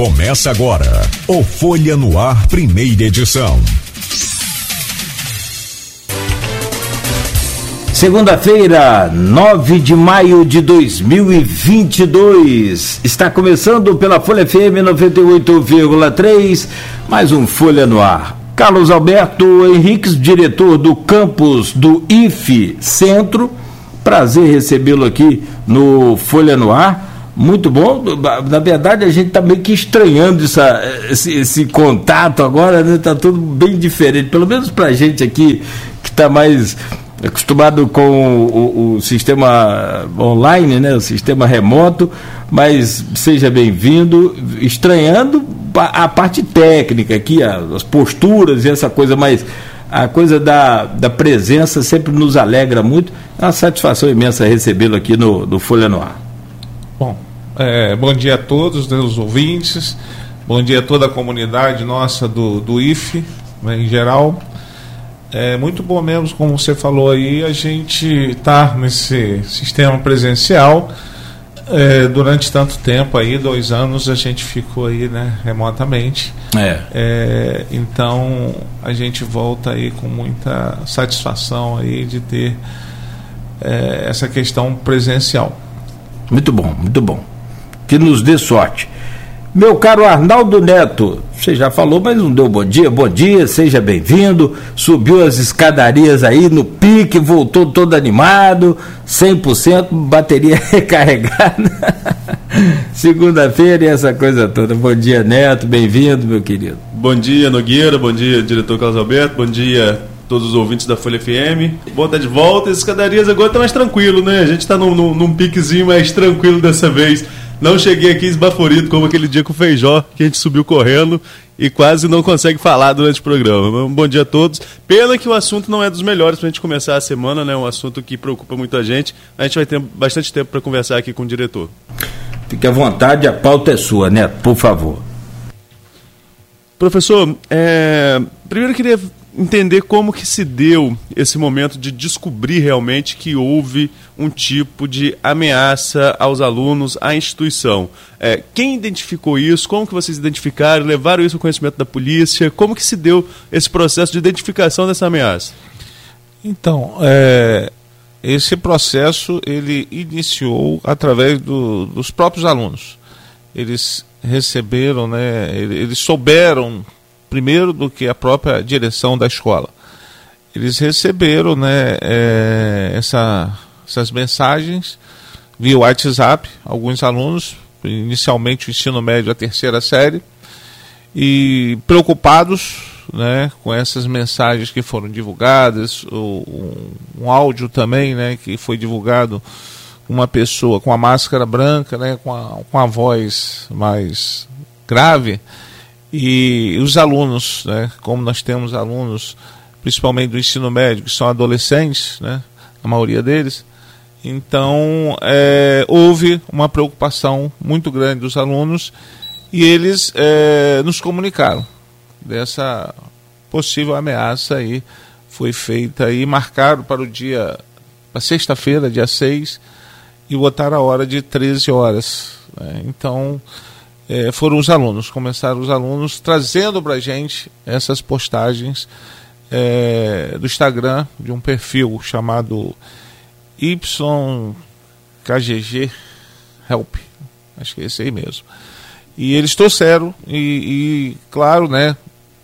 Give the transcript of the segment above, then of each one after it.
Começa agora o Folha no Ar, primeira edição. Segunda-feira, 9 de maio de 2022. Está começando pela Folha FM 98,3, mais um Folha no Ar. Carlos Alberto Henriques, diretor do campus do IFE Centro. Prazer recebê-lo aqui no Folha no Ar. Muito bom. Na verdade, a gente está meio que estranhando essa, esse, esse contato agora, né? Está tudo bem diferente. Pelo menos para a gente aqui que está mais acostumado com o, o, sistema online, né, o sistema remoto, mas seja bem-vindo, estranhando a, parte técnica aqui, as posturas e essa coisa, mas a coisa da, da presença sempre nos alegra muito. É uma satisfação imensa recebê-lo aqui no, no Folha no Ar. Bom, é, bom dia a todos, né, os ouvintes, bom dia a toda a comunidade nossa do, do IFE, né, em geral. É muito bom mesmo, como você falou aí, a gente está nesse sistema presencial. É, durante tanto tempo aí, dois anos, a gente ficou aí, né, remotamente. É. é. Então a gente volta aí com muita satisfação aí de ter é, essa questão presencial. Muito bom, muito bom. Que nos dê sorte. Meu caro Arnaldo Neto, você já falou, mas não deu bom dia. Bom dia, seja bem-vindo. Subiu as escadarias aí no pique, voltou todo animado, 100%, bateria recarregada. Segunda-feira e essa coisa toda. Bom dia, Neto, bem-vindo, meu querido. Bom dia, Nogueira, bom dia, diretor Carlos Alberto, bom dia todos os ouvintes da Folha FM. Bom, tá de volta. As escadarias agora tá mais tranquilo, né? A gente tá num, num, num piquezinho mais tranquilo dessa vez. Não cheguei aqui esbaforido como aquele dia com o Feijó, que a gente subiu correndo e quase não consegue falar durante o programa. Um bom dia a todos. Pena que o assunto não é dos melhores para a gente começar a semana, né? Um assunto que preocupa muito a gente. A gente vai ter bastante tempo para conversar aqui com o diretor. Fique à vontade, a pauta é sua, Neto, por favor. Professor, é... primeiro eu queria entender como que se deu esse momento de descobrir realmente que houve um tipo de ameaça aos alunos, à instituição. É, quem identificou isso? Como que vocês identificaram? Levaram isso ao conhecimento da polícia? Como que se deu esse processo de identificação dessa ameaça? Então, é, esse processo ele iniciou através do, dos próprios alunos. Eles receberam, né, eles souberam primeiro do que a própria direção da escola. Eles receberam né, é, essa, essas mensagens via WhatsApp, alguns alunos, inicialmente o ensino médio, a terceira série, e preocupados né, com essas mensagens que foram divulgadas, um, um, áudio também né, que foi divulgado uma pessoa com a máscara branca, né, com, a, com a voz mais grave, e os alunos, né, como nós temos alunos, principalmente do ensino médio, que são adolescentes, né, a maioria deles, então é, houve uma preocupação muito grande dos alunos e eles é, nos comunicaram dessa possível ameaça aí. Foi feita aí, marcado para o dia, para sexta-feira, dia 6, e botaram a hora de 13 horas. Né? Então, é, foram os alunos, começaram os alunos trazendo para a gente essas postagens é, do Instagram de um perfil chamado YKGG Help, acho que é esse aí mesmo. E eles trouxeram e, e claro, né,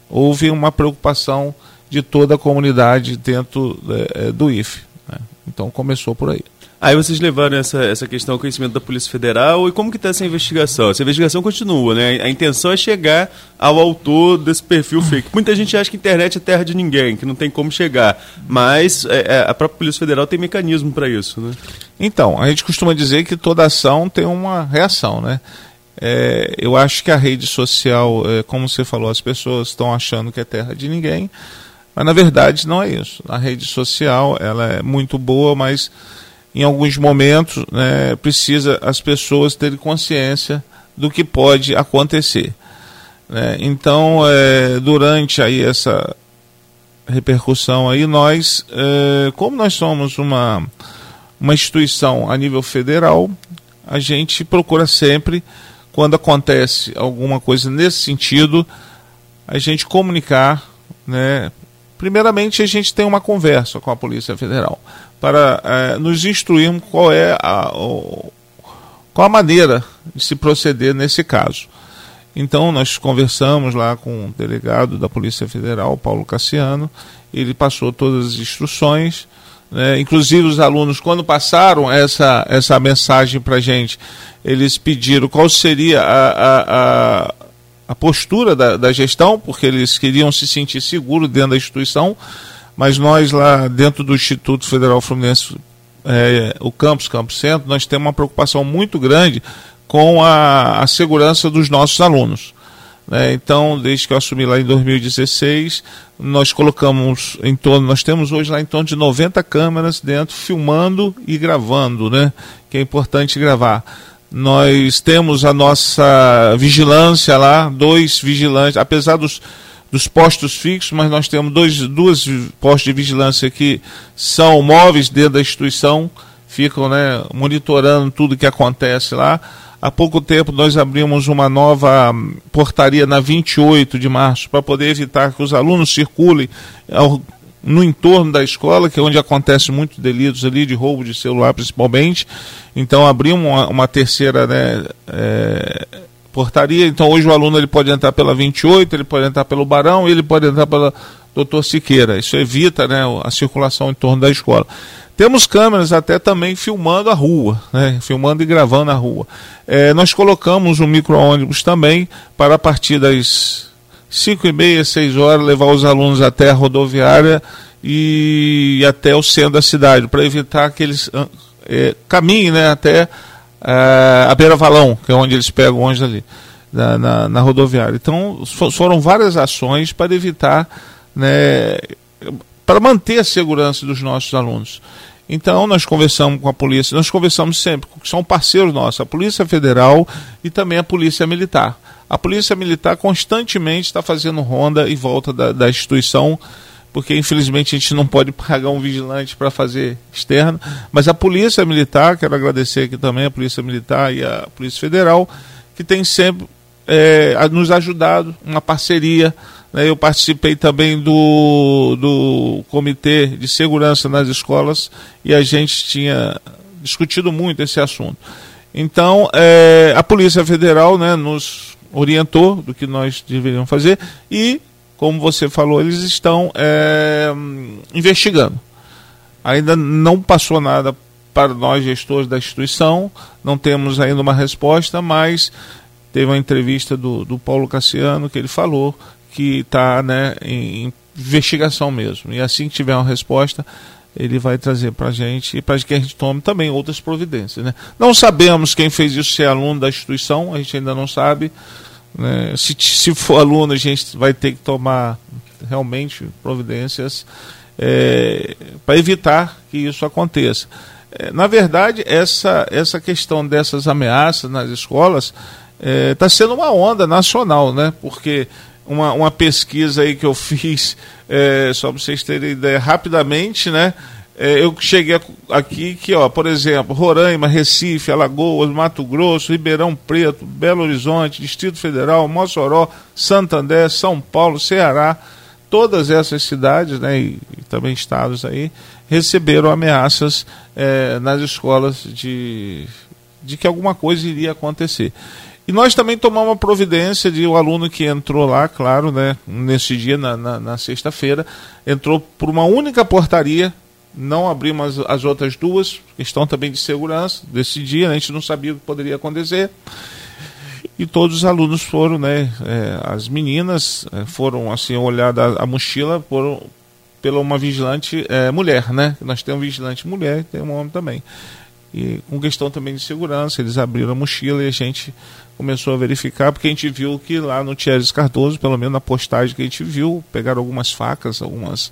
houve uma preocupação de toda a comunidade dentro é, do IFE. Né? Então começou por aí. Aí vocês levaram essa, essa questão ao conhecimento da Polícia Federal e como que está essa investigação? Essa investigação continua, né? A intenção é chegar ao autor desse perfil fake. Muita gente acha que a internet é terra de ninguém, que não tem como chegar. Mas é, é a própria Polícia Federal tem mecanismo para isso, né? Então, a gente costuma dizer que toda ação tem uma reação, né? É, eu acho que a rede social, é, como você falou, as pessoas estão achando que é terra de ninguém, mas na verdade não é isso. A rede social ela é muito boa, mas em alguns momentos, né, precisa as pessoas terem consciência do que pode acontecer. Né? Então, é, durante aí essa repercussão aí, nós, é, como nós somos uma, uma instituição a nível federal, a gente procura sempre quando acontece alguma coisa nesse sentido, a gente comunicar, né? Primeiramente, a gente tem uma conversa com a Polícia Federal para é, nos instruirmos qual é a, o, qual a maneira de se proceder nesse caso. Então, nós conversamos lá com o delegado da Polícia Federal, Paulo Cassiano, ele passou todas as instruções, né? inclusive os alunos, quando passaram essa, essa mensagem para a gente, eles pediram qual seria a, a, a, a postura da, da gestão, porque eles queriam se sentir seguros dentro da instituição, mas nós lá dentro do Instituto Federal Fluminense, é, o campus, Campus Centro, nós temos uma preocupação muito grande com a, a segurança dos nossos alunos. Né? Então, desde que eu assumi lá em 2016, nós colocamos em torno, nós temos hoje lá em torno de 90 câmeras dentro, filmando e gravando, né? que é importante gravar. Nós temos a nossa vigilância lá, dois vigilantes, apesar dos, dos postos fixos, mas nós temos dois, duas postos de vigilância que são móveis dentro da instituição, ficam né, monitorando tudo que acontece lá. Há pouco tempo nós abrimos uma nova portaria na 28 de março para poder evitar que os alunos circulem ao, no entorno da escola, que é onde acontece muitos delitos ali, de roubo de celular principalmente. Então abrimos uma, uma terceira né, é, portaria. Então hoje o aluno ele pode entrar pela 28, ele pode entrar pelo Barão, ele pode entrar pela Doutor Siqueira. Isso evita né, a circulação em torno da escola. Temos câmeras até também filmando a rua, né? filmando e gravando a rua. É, nós colocamos um micro-ônibus também para a partir das 5 e meia, 6 horas, levar os alunos até a rodoviária e até o centro da cidade, para evitar que eles é, caminhem né, até a Beira Valão, que é onde eles pegam onde ali, na, na, na rodoviária. Então foram várias ações para evitar né, para manter a segurança dos nossos alunos. Então, nós conversamos com a polícia, nós conversamos sempre, que são parceiros nossos, a Polícia Federal e também a Polícia Militar. A Polícia Militar constantemente está fazendo ronda e volta da, da instituição, porque infelizmente a gente não pode pagar um vigilante para fazer externo, mas a Polícia Militar, quero agradecer aqui também a Polícia Militar e a Polícia Federal, que tem sempre é, nos ajudado, uma parceria né, eu participei também do, do Comitê de Segurança nas Escolas e a gente tinha discutido muito esse assunto. Então, é, a Polícia Federal né, nos orientou do que nós deveríamos fazer e, como você falou, eles estão é, investigando. Ainda não passou nada para nós, gestores da instituição, não temos ainda uma resposta, mas teve uma entrevista do, do Paulo Cassiano que ele falou que está né, em investigação mesmo. E assim que tiver uma resposta, ele vai trazer para a gente e para que a gente tome também outras providências. Né? Não sabemos quem fez isso, se é aluno da instituição, a gente ainda não sabe. Né? Se, se for aluno, a gente vai ter que tomar realmente providências é, para evitar que isso aconteça. É, na verdade, essa, essa questão dessas ameaças nas escolas está é, sendo uma onda nacional, né? porque uma, uma pesquisa aí que eu fiz, é, só para vocês terem ideia, rapidamente, né? É, eu cheguei aqui que, ó, por exemplo, Roraima, Recife, Alagoas, Mato Grosso, Ribeirão Preto, Belo Horizonte, Distrito Federal, Mossoró, Santander, São Paulo, Ceará, todas essas cidades, né, e, e também estados aí, receberam ameaças é, nas escolas de, de que alguma coisa iria acontecer. E nós também tomamos a providência de o um aluno que entrou lá, claro, né, nesse dia, na, na, na sexta-feira, entrou por uma única portaria, não abrimos as, as, outras duas, questão também de segurança desse dia, né, a gente não sabia o que poderia acontecer. E todos os alunos foram, né, é, as meninas é, foram assim olhar a, mochila por, pela uma vigilante é, mulher, né? Nós temos vigilante mulher e tem um homem também. E com questão também de segurança, eles abriram a mochila e a gente começou a verificar, porque a gente viu que lá no Thierry Cardoso, pelo menos na postagem que a gente viu, pegaram algumas facas, algumas.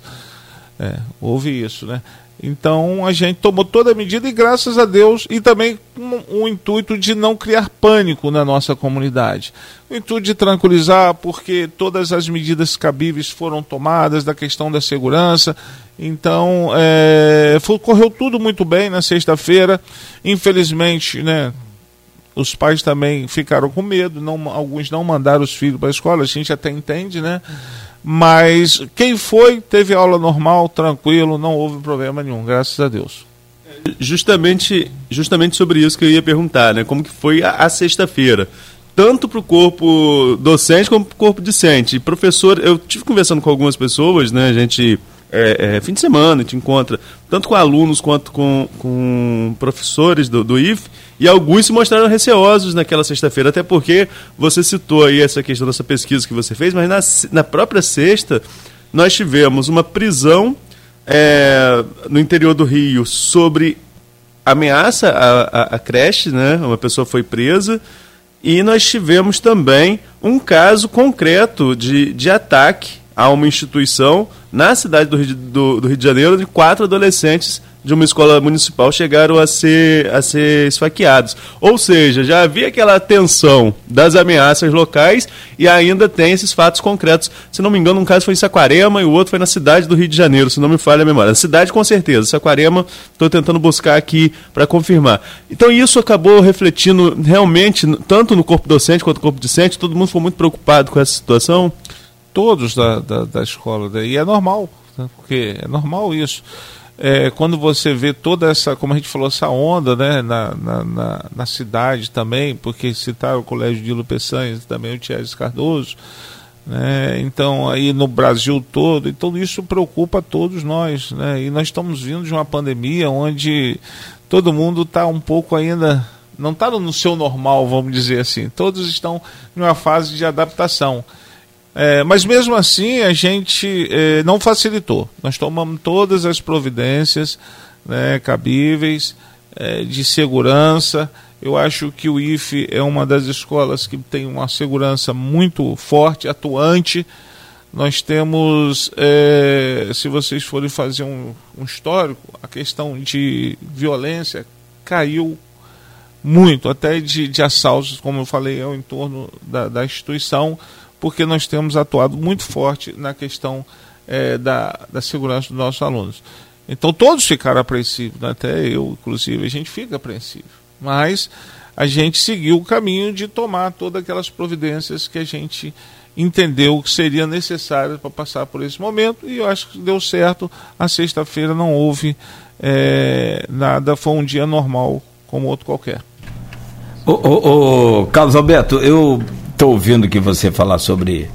É, houve isso, né? Então a gente tomou toda a medida e graças a Deus, e também um, um, intuito de não criar pânico na nossa comunidade. O intuito de tranquilizar, porque todas as medidas cabíveis foram tomadas da questão da segurança. Então é, foi, correu tudo muito bem na sexta-feira. Infelizmente, né, os pais também ficaram com medo, não, alguns não mandaram os filhos para a escola, a gente até entende, né? Mas quem foi, teve aula normal, tranquilo, não houve problema nenhum, graças a Deus. Justamente, justamente sobre isso que eu ia perguntar, né? Como que foi a, a sexta-feira? Tanto para o corpo docente como para o corpo discente. Professor, eu tive conversando com algumas pessoas, né? A gente é, é, fim de semana, a gente encontra tanto com alunos quanto com, com professores do, do IF, e alguns se mostraram receosos naquela sexta-feira, até porque você citou aí essa questão dessa pesquisa que você fez, mas na, na própria sexta nós tivemos uma prisão é, no interior do Rio sobre ameaça à, à, à creche, né? uma pessoa foi presa, e nós tivemos também um caso concreto de, de ataque a uma instituição na cidade do Rio, de, do, do Rio de Janeiro de quatro adolescentes de uma escola municipal chegaram a ser, a ser esfaqueados. Ou seja, já havia aquela tensão das ameaças locais e ainda tem esses fatos concretos. Se não me engano, um caso foi em Saquarema e o outro foi na cidade do Rio de Janeiro, se não me falha a memória. Na cidade, com certeza. Saquarema, estou tentando buscar aqui para confirmar. Então, isso acabou refletindo realmente, tanto no corpo docente quanto no corpo discente, todo mundo foi muito preocupado com essa situação todos da, da, da escola. E é normal, né? porque é normal isso. É, quando você vê toda essa, como a gente falou, essa onda né, na, na, na, na cidade também, porque citaram o Colégio de Lupeçanha, também o Thierry Cardoso, né, então aí no Brasil todo, então isso preocupa todos nós, né, e nós estamos vindo de uma pandemia onde todo mundo está um pouco ainda, não está no seu normal, vamos dizer assim, todos estão em uma fase de adaptação. É, mas mesmo assim a gente é, não facilitou. Nós tomamos todas as providências né, cabíveis é, de segurança. Eu acho que o IFE é uma das escolas que tem uma segurança muito forte, atuante. Nós temos, é, se vocês forem fazer um, um histórico, a questão de violência caiu muito, até de, de assaltos, como eu falei, ao entorno da, da instituição porque nós temos atuado muito forte na questão é, da, da segurança dos nossos alunos. Então todos ficaram apreensivos, né? até eu, inclusive, a gente fica apreensivo. Mas a gente seguiu o caminho de tomar todas aquelas providências que a gente entendeu que seria necessário para passar por esse momento e eu acho que deu certo. A sexta-feira não houve é, nada, foi um dia normal como outro qualquer. Ô, ô, ô Carlos Alberto, eu estou ouvindo que você falar sobre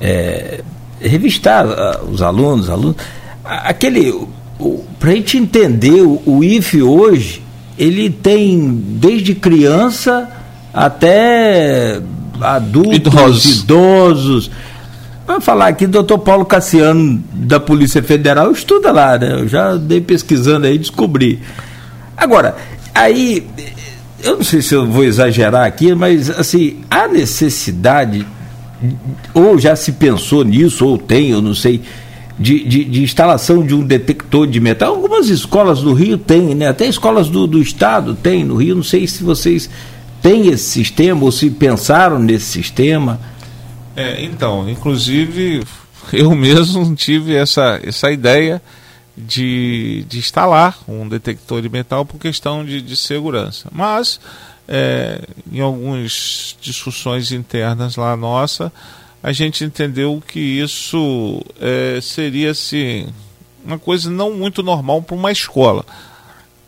é, revistar uh, os alunos, alunos. Aquele. Para a gente entender, o, o IFE hoje, ele tem desde criança até adultos, idosos. idosos. Vamos falar aqui, doutor Paulo Cassiano, da Polícia Federal, estuda lá, né? Eu já dei pesquisando aí, descobri. Agora, aí eu não sei se eu vou exagerar aqui, mas assim, há necessidade, ou já se pensou nisso, ou tem, eu não sei, de, de, de, instalação de um detector de metal. Algumas escolas do Rio têm, né? Até escolas do, do estado têm no Rio. Não sei se vocês têm esse sistema ou se pensaram nesse sistema. É, então, inclusive eu mesmo tive essa, essa ideia de, de instalar um detector de metal por questão de, de segurança. Mas, é, em algumas discussões internas lá nossa, a gente entendeu que isso é, seria assim, uma coisa não muito normal para uma escola.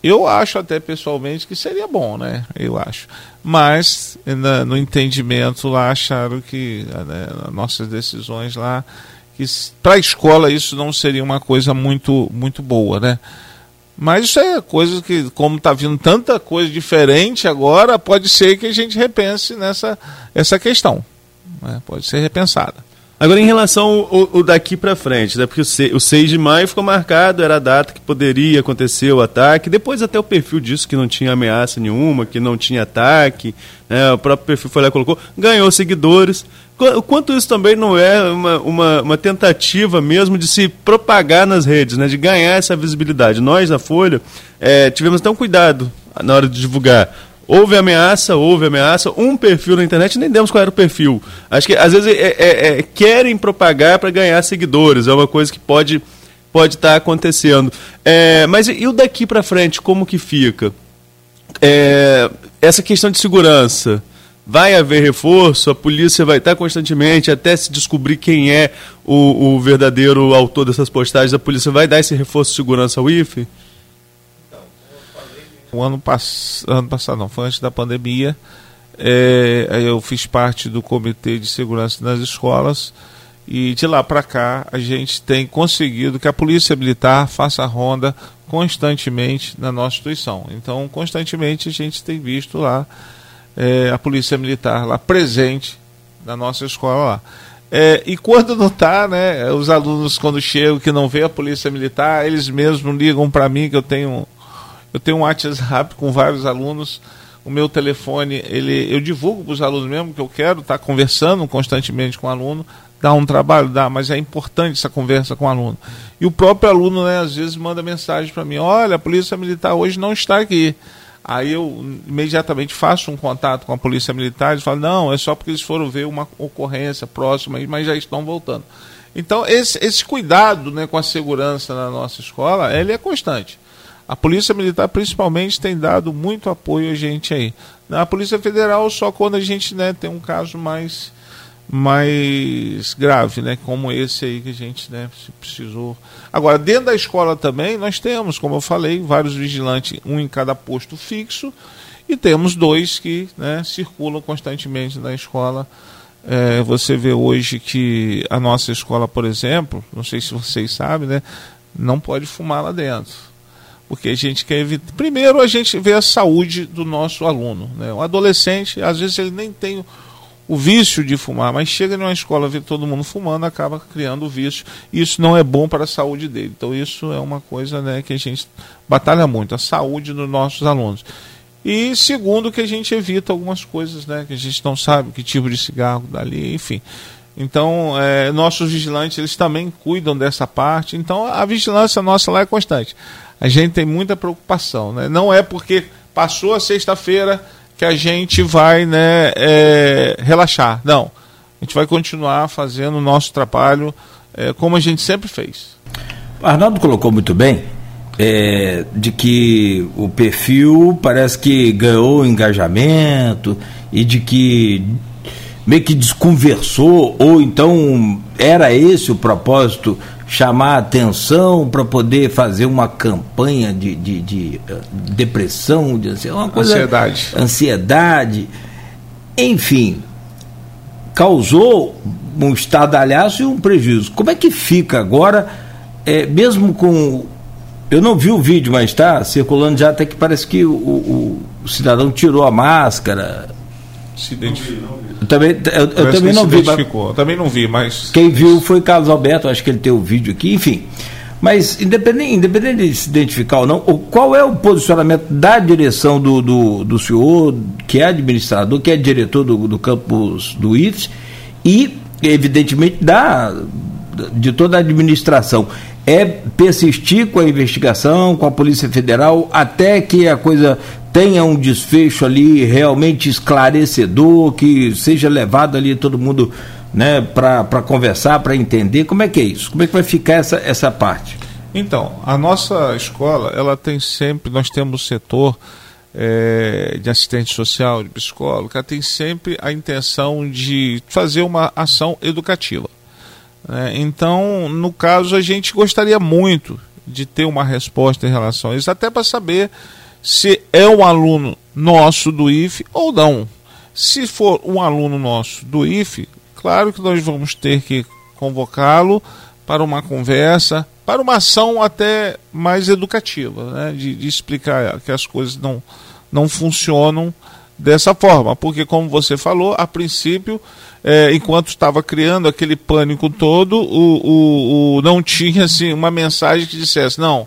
Eu acho até pessoalmente que seria bom, né? Eu acho. Mas na, no entendimento lá acharam que né, nossas decisões lá para a escola isso não seria uma coisa muito, muito boa, né? Mas isso é coisa que, como está vindo tanta coisa diferente agora, pode ser que a gente repense nessa essa questão. Né? Pode ser repensada. Agora, em relação ao, ao daqui para frente, né? porque o 6, o 6 de maio ficou marcado, era a data que poderia acontecer o ataque. Depois, até o perfil disso que não tinha ameaça nenhuma, que não tinha ataque. Né? O próprio perfil foi lá e colocou, ganhou seguidores. Quanto isso também não é uma, uma, uma, tentativa mesmo de se propagar nas redes, né, de ganhar essa visibilidade. Nós, na Folha, é, tivemos um cuidado na hora de divulgar. Houve ameaça, houve ameaça, um perfil na internet, nem demos qual era o perfil. Acho que às vezes é, é, é, querem propagar para ganhar seguidores, é uma coisa que pode pode estar tá acontecendo. É, mas e o daqui para frente, como que fica? é, essa questão de segurança, vai haver reforço, a polícia vai estar constantemente até se descobrir quem é o, o verdadeiro autor dessas postagens, a polícia vai dar esse reforço de segurança ao IFE? O ano, pass ano passado, não, foi antes da pandemia, é, eu fiz parte do Comitê de Segurança nas Escolas e de lá para cá a gente tem conseguido que a Polícia Militar faça ronda constantemente na nossa instituição. Então, constantemente a gente tem visto lá é, a Polícia Militar lá presente na nossa escola lá. É, e quando não está, né, os alunos quando chegam que não vê a Polícia Militar, eles mesmos ligam para mim que eu tenho eu tenho um WhatsApp com vários alunos. O meu telefone, ele, eu divulgo para os alunos mesmo que eu quero estar tá conversando constantemente com o aluno, dá um trabalho, dá, mas é importante essa conversa com o aluno. E o próprio aluno, né, às vezes manda mensagem para mim: olha, a Polícia Militar hoje não está aqui. Aí eu imediatamente faço um contato com a Polícia Militar e falo: não, é só porque eles foram ver uma ocorrência próxima, mas já estão voltando. Então, esse, esse cuidado né, com a segurança na nossa escola, ele é constante. A Polícia Militar, principalmente, tem dado muito apoio a gente aí. Na Polícia Federal, só quando a gente né, tem um caso mais, mais grave, né, como esse aí que a gente né, precisou. Agora, dentro da escola também, nós temos, como eu falei, vários vigilantes, um em cada posto fixo, e temos dois que né, circulam constantemente na escola. É, você vê hoje que a nossa escola, por exemplo, não sei se vocês sabem, né, não pode fumar lá dentro porque a gente quer evitar. Primeiro, a gente vê a saúde do nosso aluno. Né? O adolescente, às vezes, ele nem tem o vício de fumar, mas chega numa escola, vê todo mundo fumando, acaba criando o vício. Isso não é bom para a saúde dele. Então, isso é uma coisa né, que a gente batalha muito, a saúde dos nossos alunos. E segundo, que a gente evita algumas coisas né, que a gente não sabe, que tipo de cigarro dali, enfim. Então, é, nossos vigilantes, eles também cuidam dessa parte. Então, a vigilância nossa lá é constante a gente tem muita preocupação. Né? Não é porque passou a sexta-feira que a gente vai né, é, relaxar. Não. A gente vai continuar fazendo o nosso trabalho é, como a gente sempre fez. Arnaldo colocou muito bem é, de que o perfil parece que ganhou engajamento e de que meio que desconversou, ou então era esse o propósito chamar a atenção para poder fazer uma campanha de, de, de uh, depressão, de uma coisa, ansiedade. ansiedade, enfim, causou um estardalhaço e um prejuízo. Como é que fica agora, é, mesmo com. Eu não vi o vídeo, mas está circulando já até que parece que o, o, o cidadão tirou a máscara. Se identificou. Eu também, eu, eu também não vi. Mas, também não vi, mas. Quem viu foi Carlos Alberto, acho que ele tem o vídeo aqui, enfim. Mas, independente, independente de se identificar ou não, qual é o posicionamento da direção do, do, do senhor, que é administrador, que é diretor do, do campus do IFES, e, evidentemente, da, de toda a administração? É persistir com a investigação, com a Polícia Federal, até que a coisa tenha um desfecho ali realmente esclarecedor, que seja levado ali todo mundo né, para conversar, para entender. Como é que é isso? Como é que vai ficar essa, essa parte? Então, a nossa escola, ela tem sempre, nós temos o setor é, de assistente social, de psicólogo, tem sempre a intenção de fazer uma ação educativa. Né? Então, no caso, a gente gostaria muito de ter uma resposta em relação a isso, até para saber se é um aluno nosso do IFE ou não. Se for um aluno nosso do IFE, claro que nós vamos ter que convocá-lo para uma conversa, para uma ação até mais educativa, né? de, de explicar que as coisas não, não funcionam dessa forma. Porque, como você falou, a princípio, é, enquanto estava criando aquele pânico todo, o, o, o, não tinha assim, uma mensagem que dissesse: não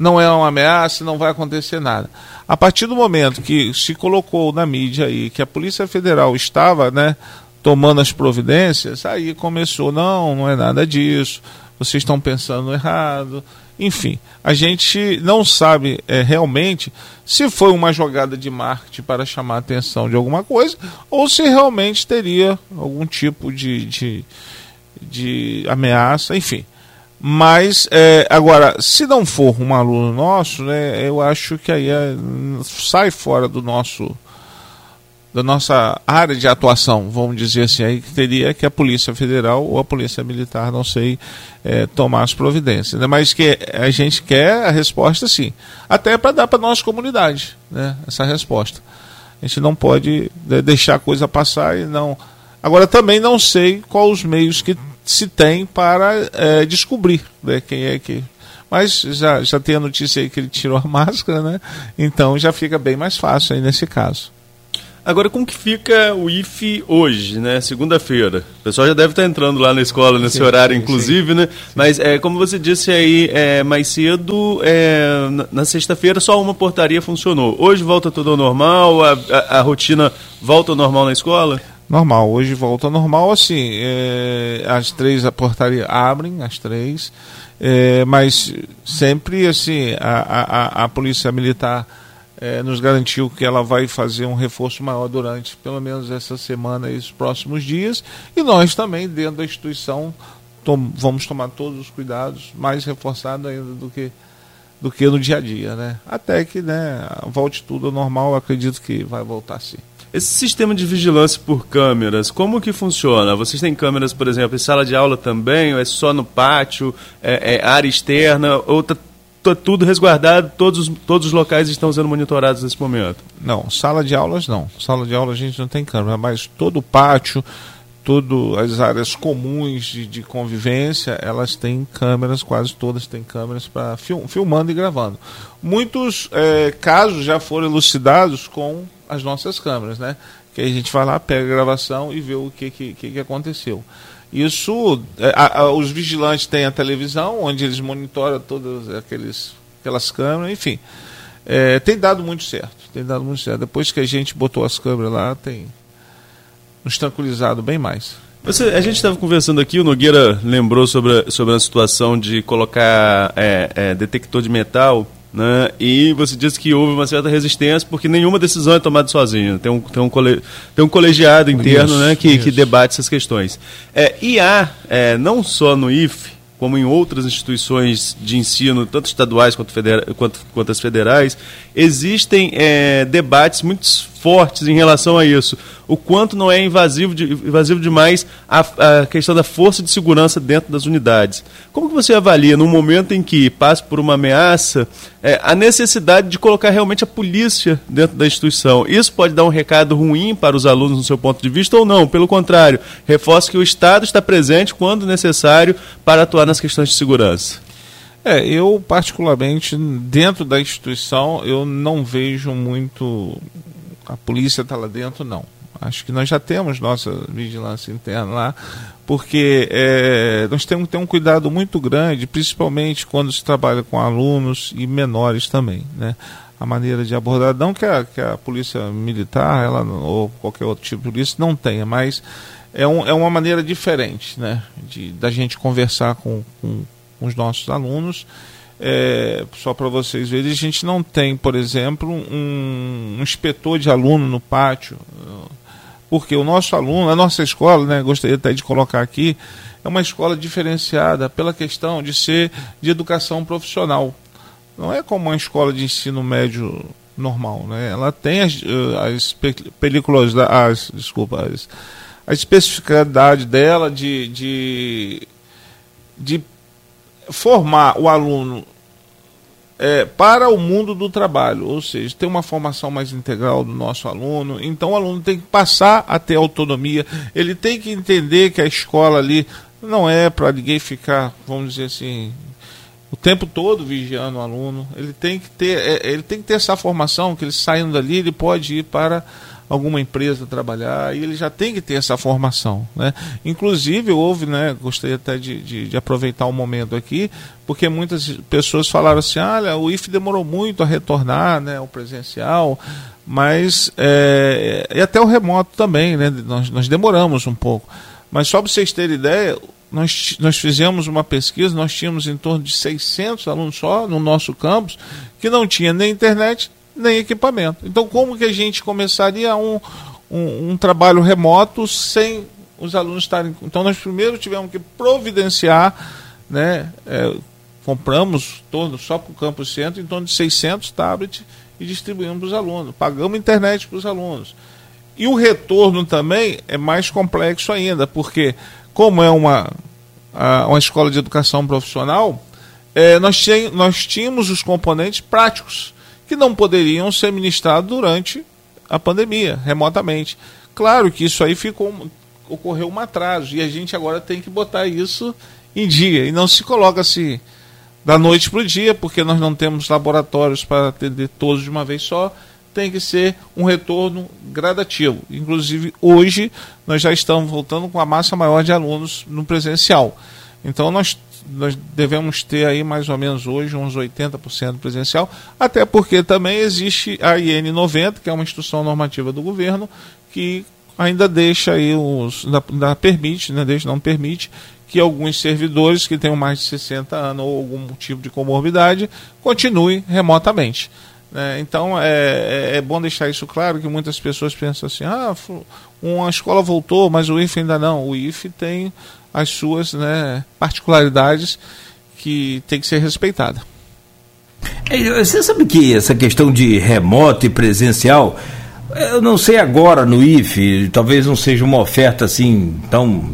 não é uma ameaça, não vai acontecer nada. A partir do momento que se colocou na mídia aí que a Polícia Federal estava, né, tomando as providências, aí começou, não, não é nada disso, vocês estão pensando errado. Enfim, a gente não sabe é, realmente se foi uma jogada de marketing para chamar a atenção de alguma coisa ou se realmente teria algum tipo de, de, de ameaça, enfim. Mas, é, agora, se não for um aluno nosso, né, eu acho que aí é, sai fora do nosso da nossa área de atuação, vamos dizer assim, aí teria que a Polícia Federal ou a Polícia Militar, não sei, é, tomar as providências. Né? Mas que a gente quer a resposta sim, até para dar para a nossa comunidade né, essa resposta. A gente não pode né, deixar a coisa passar e não. Agora também não sei quais os meios que se tem para é, descobrir né, quem é que. Mas já, já tem a notícia aí que ele tirou a máscara, né? Então já fica bem mais fácil aí nesse caso. Agora, como que fica o IFE hoje, né? Segunda-feira. O pessoal já deve estar entrando lá na escola nesse sim, horário, sim, inclusive, sim. né? Mas, é, como você disse aí é, mais cedo, é, na, sexta-feira só uma portaria funcionou. Hoje volta tudo ao normal? A, a, a, rotina volta ao normal na escola? Normal. Hoje volta normal, assim. É, às três a portaria abrem, às três. É, mas sempre, assim, a, a, a Polícia Militar é, nos garantiu que ela vai fazer um reforço maior durante pelo menos essa semana e os próximos dias. E nós também, dentro da instituição, tom, vamos tomar todos os cuidados, mais reforçado ainda do que, do que no dia a dia. Né? Até que né, volte tudo ao normal, acredito que vai voltar sim. Esse sistema de vigilância por câmeras, como que funciona? Vocês têm câmeras, por exemplo, em sala de aula também, ou é só no pátio, é, é área externa, ou tá tudo resguardado, todos, todos os locais estão sendo monitorados nesse momento? Não, sala de aulas não. Sala de aula a gente não tem câmera, mas todo o pátio, todas as áreas comuns de, de, convivência, elas têm câmeras, quase todas têm câmeras para film, filmando e gravando. Muitos é, casos já foram elucidados com as nossas câmeras, né? Que a gente vai lá, pega a gravação e vê o que, que, que aconteceu. Isso, é, a, a, os vigilantes têm a televisão, onde eles monitoram todas aqueles, aquelas câmeras, enfim. É, tem dado muito certo, tem dado muito certo. Depois que a gente botou as câmeras lá, tem nos tranquilizado bem mais. Você, a gente estava conversando aqui, o Nogueira lembrou sobre a, sobre a situação de colocar é, é, detector de metal né? E você disse que houve uma certa resistência porque nenhuma decisão é tomada sozinha. Tem um, tem um, cole, tem um colegiado interno isso, né, que, que debate essas questões. É, e há, é, não só no IFE, como em outras instituições de ensino, tanto estaduais quanto, federa quanto, quanto as federais, existem é, debates muito fortes em relação a isso. O quanto não é invasivo, de, invasivo demais a, a, questão da força de segurança dentro das unidades. Como que você avalia, no momento em que passa por uma ameaça, é, a necessidade de colocar realmente a polícia dentro da instituição? Isso pode dar um recado ruim para os alunos no seu ponto de vista ou não? Pelo contrário, reforça que o Estado está presente quando necessário para atuar nas questões de segurança. É, eu particularmente dentro da instituição eu não vejo muito a polícia está lá dentro, não. Acho que nós já temos nossa vigilância interna lá, porque é, nós temos que ter um cuidado muito grande, principalmente quando se trabalha com alunos e menores também. Né? A maneira de abordar, não que a, que a polícia militar ela, ou qualquer outro tipo de polícia não tenha, mas é, um, é uma maneira diferente né? de, da gente conversar com, com, com os nossos alunos é, só para vocês verem, a gente não tem, por exemplo, um, um, inspetor de aluno no pátio, porque o nosso aluno, a nossa escola, né, gostaria até de colocar aqui, é uma escola diferenciada pela questão de ser de educação profissional. Não é como uma escola de ensino médio normal, né? Ela tem as, as películas, as, desculpa, as, a especificidade dela de, de, de formar o aluno é, para o mundo do trabalho, ou seja, ter uma formação mais integral do nosso aluno. Então o aluno tem que passar a ter autonomia, ele tem que entender que a escola ali não é para ninguém ficar, vamos dizer assim, o tempo todo vigiando o aluno. Ele tem que ter, é, ele tem que ter essa formação que ele saindo dali, ele pode ir para alguma empresa trabalhar e ele já tem que ter essa formação. Né? Inclusive, houve, né, gostaria até de, de, de aproveitar o um momento aqui, porque muitas pessoas falaram assim: olha, o IF demorou muito a retornar né, ao presencial, mas é, e até o remoto também, né, nós, nós demoramos um pouco. Mas só para vocês terem ideia, nós, nós fizemos uma pesquisa, nós tínhamos em torno de 600 alunos só no nosso campus, que não tinha nem internet, nem equipamento. Então, como que a gente começaria um, um, um trabalho remoto sem os alunos estarem. Então, nós primeiro tivemos que providenciar né, é, compramos torno, só para o campus centro em torno de 600 tablets e distribuímos para os alunos. Pagamos internet para os alunos. E o retorno também é mais complexo ainda, porque como é uma, uma escola de educação profissional, é, nós, nós tínhamos os componentes práticos que não poderiam ser ministrados durante a pandemia, remotamente. Claro que isso aí ficou, ocorreu um atraso e a gente agora tem que botar isso em dia e não se coloca assim da noite para o dia, porque nós não temos laboratórios para atender todos de uma vez só, tem que ser um retorno gradativo. Inclusive, hoje, nós já estamos voltando com a massa maior de alunos no presencial. Então, nós, nós devemos ter aí mais ou menos hoje uns 80% presencial, até porque também existe a IN 90, que é uma instrução normativa do governo, que ainda deixa aí os. Ainda, permite, né, deixa, não permite que alguns servidores que tenham mais de 60 anos ou algum tipo de comorbidade continuem remotamente. Né? Então é, é, é, bom deixar isso claro que muitas pessoas pensam assim, ah, uma escola voltou, mas o IFE ainda não. O IFE tem as suas né, particularidades que tem que ser respeitada. É, você sabe que essa questão de remoto e presencial, eu não sei agora no IFE, talvez não seja uma oferta assim tão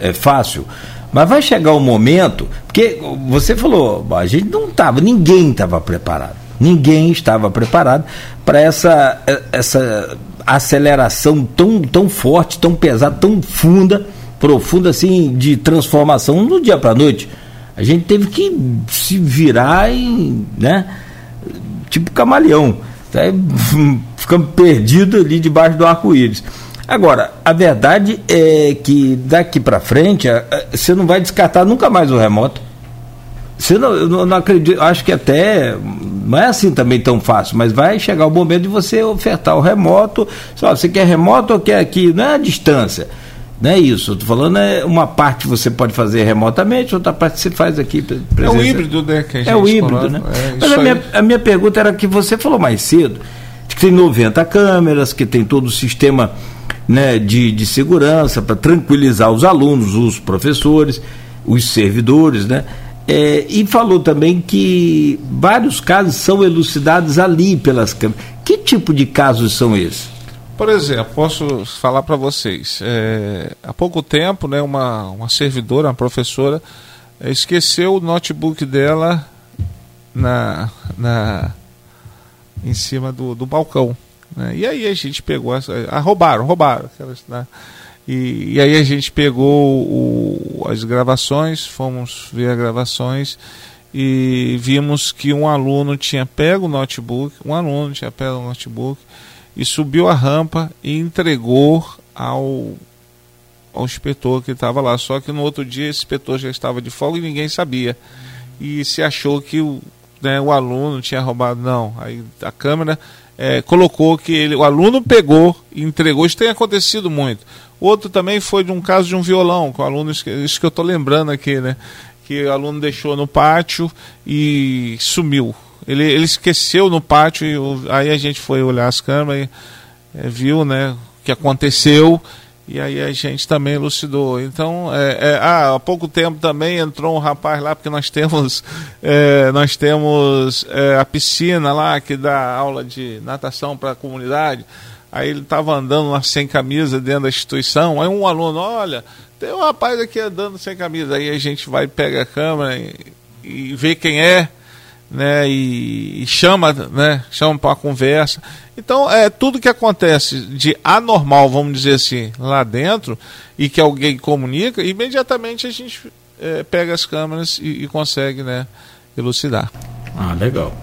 é, fácil, mas vai chegar um momento, porque você falou, a gente não estava, ninguém estava preparado. Ninguém estava preparado para essa, essa aceleração tão, tão forte, tão pesada, tão funda, profunda assim, de transformação do dia para noite. A gente teve que se virar em, né, tipo camaleão. Tá? Ficamos perdidos ali debaixo do arco-íris. Agora, a verdade é que daqui para frente você não vai descartar nunca mais o remoto. Você não, eu não acredito, acho que até não é assim também tão fácil, mas vai chegar o momento de você ofertar o remoto. Só, você quer remoto ou quer aqui? Não é a distância. Não é isso. Estou falando é uma parte você pode fazer remotamente, outra parte você faz aqui. Presença. É o híbrido, né? Que a gente é o híbrido, coloca. né? É, mas a minha, a minha pergunta era que você falou mais cedo, que tem 90 câmeras, que tem todo o sistema né, de, de segurança para tranquilizar os alunos, os professores, os servidores, né? É, e falou também que vários casos são elucidados ali pelas câmeras. Que tipo de casos são esses? Por exemplo, posso falar para vocês. É, há pouco tempo, né, uma, uma servidora, uma professora, é, esqueceu o notebook dela na, na, em cima do, do balcão. Né? E aí a gente pegou, essa, ah, roubaram, roubaram. Né? E, e, aí a gente pegou o, as gravações, fomos ver as gravações e vimos que um aluno tinha pego o notebook, um aluno tinha pego o notebook e subiu a rampa e entregou ao, ao inspetor que estava lá. Só que no outro dia esse inspetor já estava de folga e ninguém sabia. E se achou que o, né, o aluno tinha roubado. Não, aí a câmera é, colocou que ele, o aluno pegou e entregou. Isso tem acontecido muito. Outro também foi de um caso de um violão, com o aluno, isso que eu estou lembrando aqui, né? Que o aluno deixou no pátio e sumiu. Ele, ele esqueceu no pátio, e aí a gente foi olhar as câmeras e é, viu né, o que aconteceu e aí a gente também elucidou. Então, é, é, ah, há pouco tempo também entrou um rapaz lá, porque nós temos, é, nós temos é, a piscina lá que dá aula de natação para a comunidade. Aí ele estava andando lá sem camisa dentro da instituição. Aí um aluno, olha, tem um rapaz aqui andando sem camisa. Aí a gente vai, pega a câmera e, e vê quem é né, e, e chama, né, chama para uma conversa. Então, é tudo que acontece de anormal, vamos dizer assim, lá dentro e que alguém comunica, imediatamente a gente é, pega as câmeras e, e, consegue, né, elucidar. Ah, legal.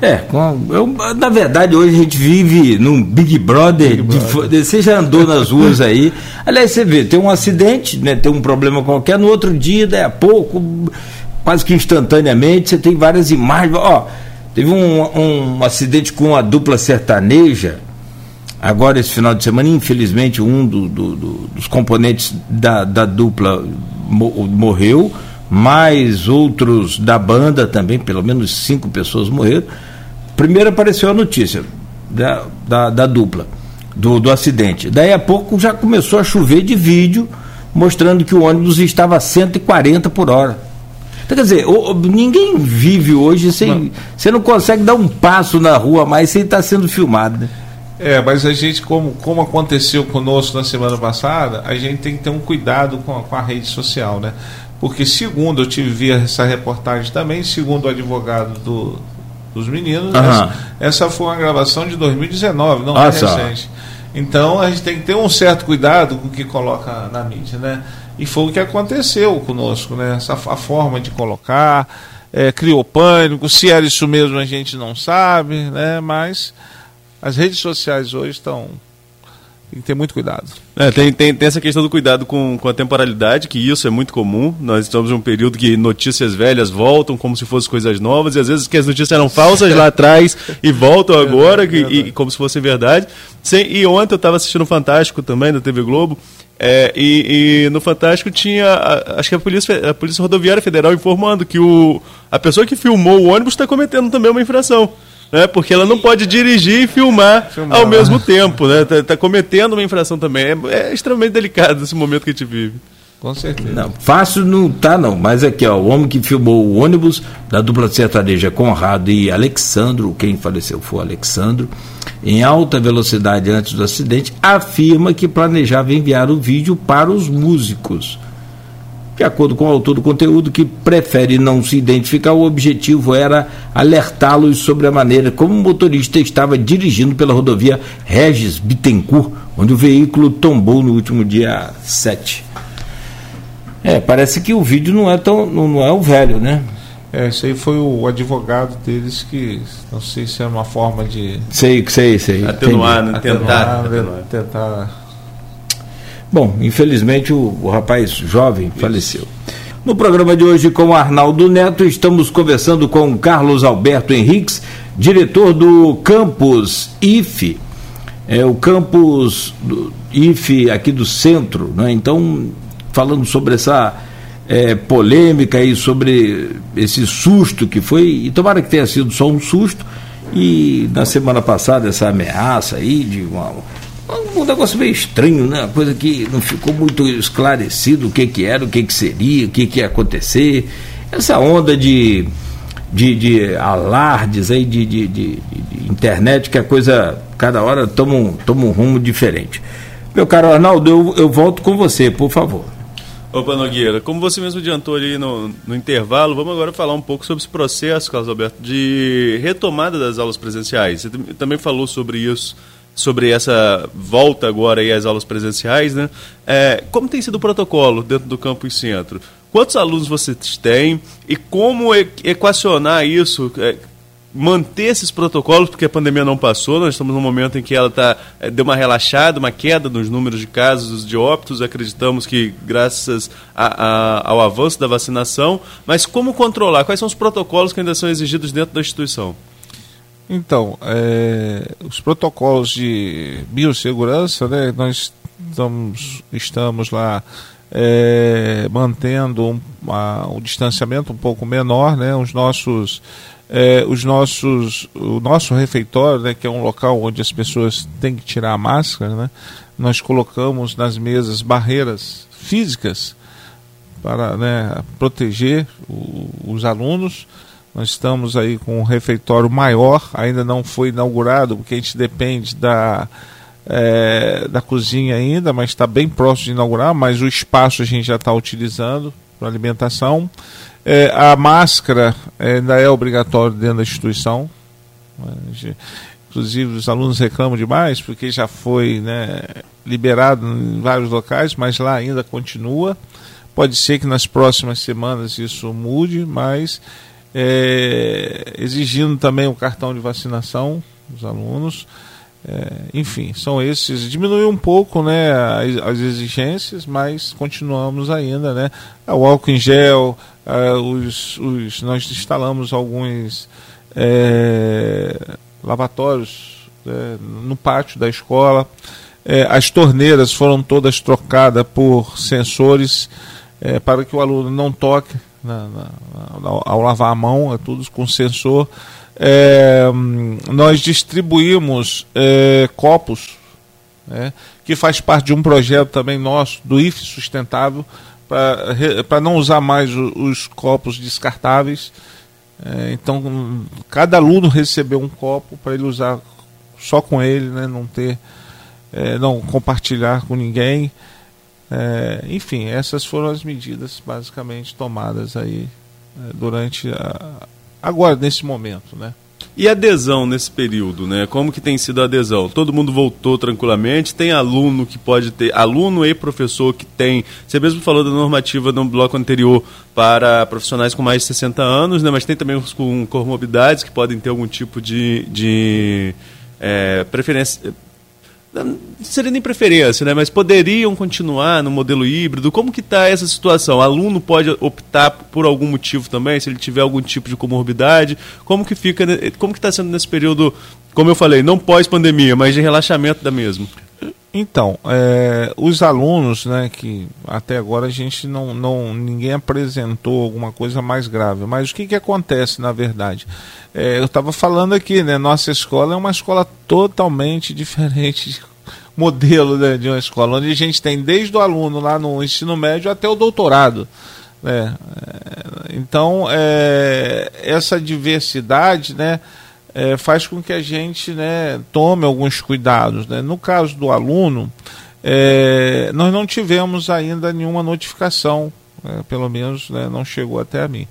É, eu, na verdade hoje a gente vive num Big Brother, Big Brother. De, você já andou nas ruas aí. Aliás, você vê, tem um acidente, né, tem um problema qualquer, no outro dia, daí a pouco, quase que instantaneamente, você tem várias imagens. Ó, teve um, um acidente com a dupla sertaneja, agora esse final de semana, infelizmente, um do, do, do, dos componentes da, da dupla morreu, mais outros da banda também, pelo menos cinco pessoas morreram. Primeiro apareceu a notícia da, da, da dupla, do, do acidente. Daí a pouco já começou a chover de vídeo mostrando que o ônibus estava a 140 por hora Então, quer dizer, ninguém vive hoje sem. Você não consegue dar um passo na rua mais sem estar sendo filmado, né? É, mas a gente, como, como aconteceu conosco na semana passada, a gente tem que ter um cuidado com a, com a rede social, né? Porque, segundo, eu tive via essa reportagem também, segundo o advogado do, dos meninos, uhum. essa, essa, foi uma gravação de 2019, não é recente. Então a gente tem que ter um certo cuidado com o que coloca na mídia, né? E foi o que aconteceu conosco, né? Essa a forma de colocar, é, criou pânico, se era isso mesmo a gente não sabe, né? Mas as redes sociais hoje estão tem que ter muito cuidado. É, tem, tem, tem essa questão do cuidado com, com a temporalidade, que isso é muito comum. Nós estamos em um período que notícias velhas voltam como se fossem coisas novas, e às vezes que as notícias eram falsas lá atrás e voltam agora, é verdade, que, e, como se fosse verdade. Sem, e ontem eu estava assistindo o Fantástico também, da TV Globo, é, e, e, no Fantástico tinha, acho que a Polícia, a Polícia Rodoviária Federal informando que o, a pessoa que filmou o ônibus está cometendo também uma infração né? Porque ela não pode dirigir e filmar, filmar. ao mesmo tempo, né? Tá, tá, cometendo uma infração também. É, é extremamente delicado esse momento que a gente vive. Com certeza. Não, fácil não tá não, mas aqui ó, o homem que filmou o ônibus da dupla sertaneja Conrado e Alexandro, quem faleceu foi o Alexandro, em alta velocidade antes do acidente, afirma que planejava enviar o vídeo para os músicos de acordo com o autor do conteúdo, que prefere não se identificar, o objetivo era alertá-los sobre a maneira como o motorista estava dirigindo pela rodovia Regis Bittencourt, onde o veículo tombou no último dia 7. É, parece que o vídeo não é tão. não é o velho, né? É, esse aí foi o advogado deles que não sei se é uma forma de. Sei, sei, sei. Atenuar, né? tentar. Atenuar, tentar Bom, infelizmente o, o rapaz jovem Isso. faleceu. No programa de hoje com Arnaldo Neto, estamos conversando com Carlos Alberto Henriques, diretor do campus IFE, é o campus do IFE aqui do centro, né? Então, falando sobre essa é, polêmica aí, sobre esse susto que foi, e tomara que tenha sido só um susto, e na semana passada essa ameaça aí de uma um negócio meio estranho, né? Uma coisa que não ficou muito esclarecido o que, que era, o que, que seria, o que, que ia acontecer. Essa onda de, de, de alardes aí de, de, de, de internet, que a coisa cada hora toma um, toma um rumo diferente. Meu caro Arnaldo, eu, eu volto com você, por favor. Opa, Nogueira, como você mesmo adiantou ali no, no intervalo, vamos agora falar um pouco sobre esse processo, Carlos Alberto, de retomada das aulas presenciais. Você também falou sobre isso sobre essa volta agora aí às aulas presenciais, né? É, como tem sido o protocolo dentro do campus centro? Quantos alunos vocês têm e como equacionar isso? É, manter esses protocolos, porque a pandemia não passou, nós estamos num momento em que ela tá, é, deu uma relaxada, uma queda nos números de casos de óbitos, acreditamos que graças a, a, ao avanço da vacinação, mas como controlar? Quais são os protocolos que ainda são exigidos dentro da instituição? Então, é, os protocolos de biossegurança, né, nós estamos, estamos lá é, mantendo um, a, um distanciamento um pouco menor, né, os nossos, é, os nossos, o nosso refeitório, né, que é um local onde as pessoas têm que tirar a máscara, né, nós colocamos nas mesas barreiras físicas para né, proteger o, os alunos nós estamos aí com um refeitório maior, ainda não foi inaugurado, porque a gente depende da, é, da cozinha ainda, mas está bem próximo de inaugurar, mas o espaço a gente já está utilizando para alimentação. É, a máscara ainda é obrigatória dentro da instituição. Inclusive os alunos reclamam demais, porque já foi né, liberado em vários locais, mas lá ainda continua. Pode ser que nas próximas semanas isso mude, mas é, exigindo também o cartão de vacinação dos alunos. É, enfim, são esses. Diminuiu um pouco né, as, as, exigências, mas continuamos ainda. Né, o álcool em gel, é, os, os, nós instalamos alguns é, lavatórios né, no pátio da escola. É, as torneiras foram todas trocadas por sensores é, para que o aluno não toque na, na, ao lavar a mão, tudo com sensor. É, nós distribuímos é, copos, né, que faz parte de um projeto também nosso, do IFE Sustentável, para não usar mais os, os copos descartáveis. É, então, cada aluno recebeu um copo para ele usar só com ele, né, não ter, é, não compartilhar com ninguém. É, enfim, essas foram as medidas basicamente tomadas aí é, durante a, agora nesse momento, né? E adesão nesse período, né? Como que tem sido a adesão? Todo mundo voltou tranquilamente? Tem aluno que pode ter, aluno e professor que tem. Você mesmo falou da normativa no bloco anterior para profissionais com mais de 60 anos, né? Mas tem também os com comorbidades que podem ter algum tipo de, de é, preferência não seria nem preferência, né? mas poderiam continuar no modelo híbrido. Como que está essa situação? O aluno pode optar por algum motivo também, se ele tiver algum tipo de comorbidade? Como que fica, como que está sendo nesse período, como eu falei, não pós-pandemia, mas de relaxamento da mesma? Então, é, os alunos, né, que até agora a gente não, não ninguém apresentou alguma coisa mais grave, mas o que, que acontece na verdade? É, eu estava falando aqui, né, nossa escola é uma escola totalmente diferente de modelo né, de uma escola, onde a gente tem desde o aluno lá no ensino médio até o doutorado. Né? É, então, é, essa diversidade, né, é, faz com que a gente né, tome alguns cuidados. Né? No caso do aluno, é, nós não tivemos ainda nenhuma notificação, é, pelo menos né, não chegou até mim.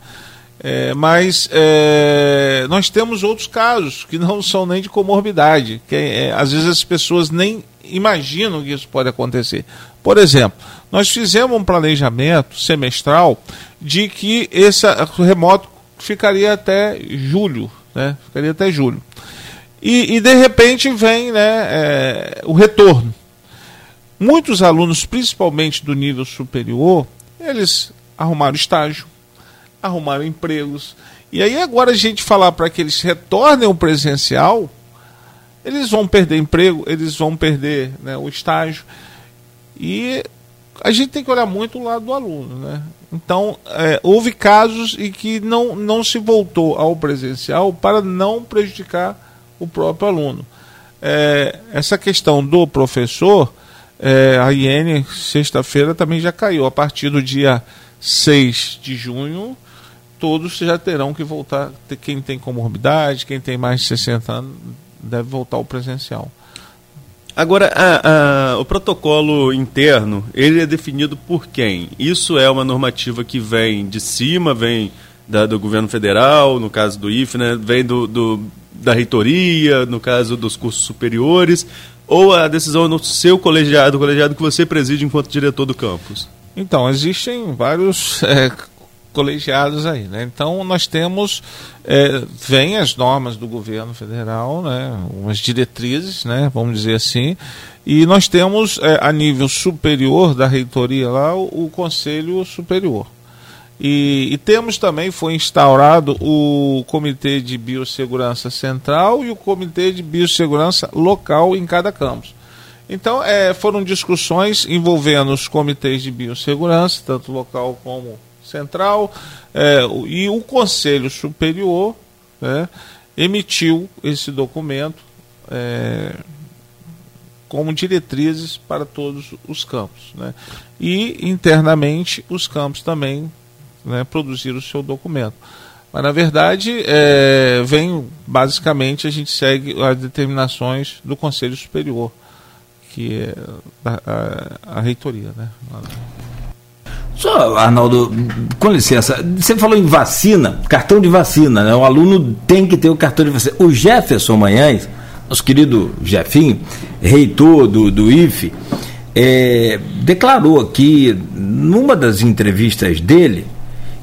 É, mas é, nós temos outros casos que não são nem de comorbidade, que é, às vezes as pessoas nem imaginam que isso pode acontecer. Por exemplo, nós fizemos um planejamento semestral de que esse remoto ficaria até julho né? Ficaria até julho. E, e de repente vem né, é, o retorno. Muitos alunos, principalmente do nível superior, eles arrumaram estágio, arrumaram empregos. E aí agora a gente falar para que eles retornem ao presencial, eles vão perder emprego, eles vão perder né, o estágio. E a gente tem que olhar muito o lado do aluno, né? Então, é, houve casos em que não, não se voltou ao presencial para não prejudicar o próprio aluno. É, essa questão do professor, é, a IN, sexta-feira, também já caiu. A partir do dia 6 de junho, todos já terão que voltar. Quem tem comorbidade, quem tem mais de 60 anos, deve voltar ao presencial. Agora, a, a, o protocolo interno, ele é definido por quem? Isso é uma normativa que vem de cima, vem da, do governo federal, no caso do IFE, né? vem do, do, da reitoria, no caso dos cursos superiores, ou a decisão no seu colegiado, o colegiado que você preside enquanto diretor do campus? Então, existem vários é, colegiados aí. Né? Então nós temos, é, vem as normas do governo federal, né? umas diretrizes, né? vamos dizer assim, e nós temos é, a nível superior da reitoria lá o, o Conselho Superior. E, e, temos também, foi instaurado o Comitê de Biossegurança Central e o Comitê de Biossegurança Local em cada campus. Então, é, foram discussões envolvendo os comitês de biossegurança, tanto local como Central é, e o Conselho Superior né, emitiu esse documento é, como diretrizes para todos os campos. Né? E internamente os campos também né, produziram o seu documento. Mas na verdade é, vem basicamente a gente segue as determinações do Conselho Superior, que é a, a, a reitoria. Né? Só, Arnaldo, com licença, você falou em vacina, cartão de vacina, né? O aluno tem que ter o cartão de vacina. O Jefferson Manhães, nosso querido Jefinho, reitor do, do IFE, é, declarou aqui, numa das entrevistas dele,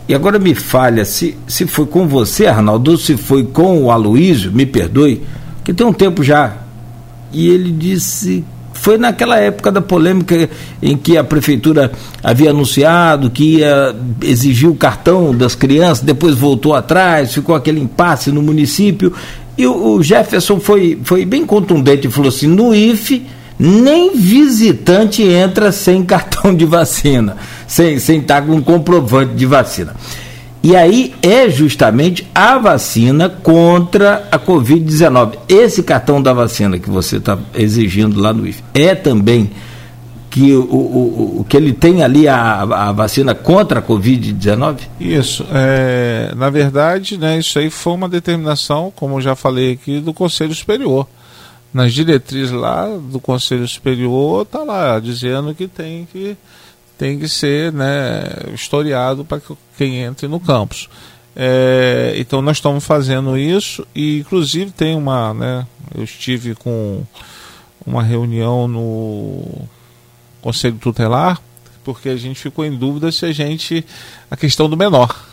e agora me falha se, se foi com você, Arnaldo, ou se foi com o Aloísio, me perdoe, que tem um tempo já. E ele disse foi naquela época da polêmica em que a prefeitura havia anunciado que ia exigir o cartão das crianças, depois voltou atrás, ficou aquele impasse no município. E o, Jefferson foi, foi bem contundente e falou assim: no IFE nem visitante entra sem cartão de vacina, sem, sem estar com um comprovante de vacina. E aí é justamente a vacina contra a Covid-19. Esse cartão da vacina que você está exigindo lá no IFE é também que, o, o, que ele tem ali a, a vacina contra a Covid-19? Isso. É, na verdade, né, isso aí foi uma determinação, como eu já falei aqui, do Conselho Superior. Nas diretrizes lá do Conselho Superior, está lá dizendo que tem que, tem que ser né, historiado para que quem entre no campus. É, então nós estamos fazendo isso e inclusive tem uma, né, eu estive com uma reunião no conselho tutelar, porque a gente ficou em dúvida se a gente. a questão do menor.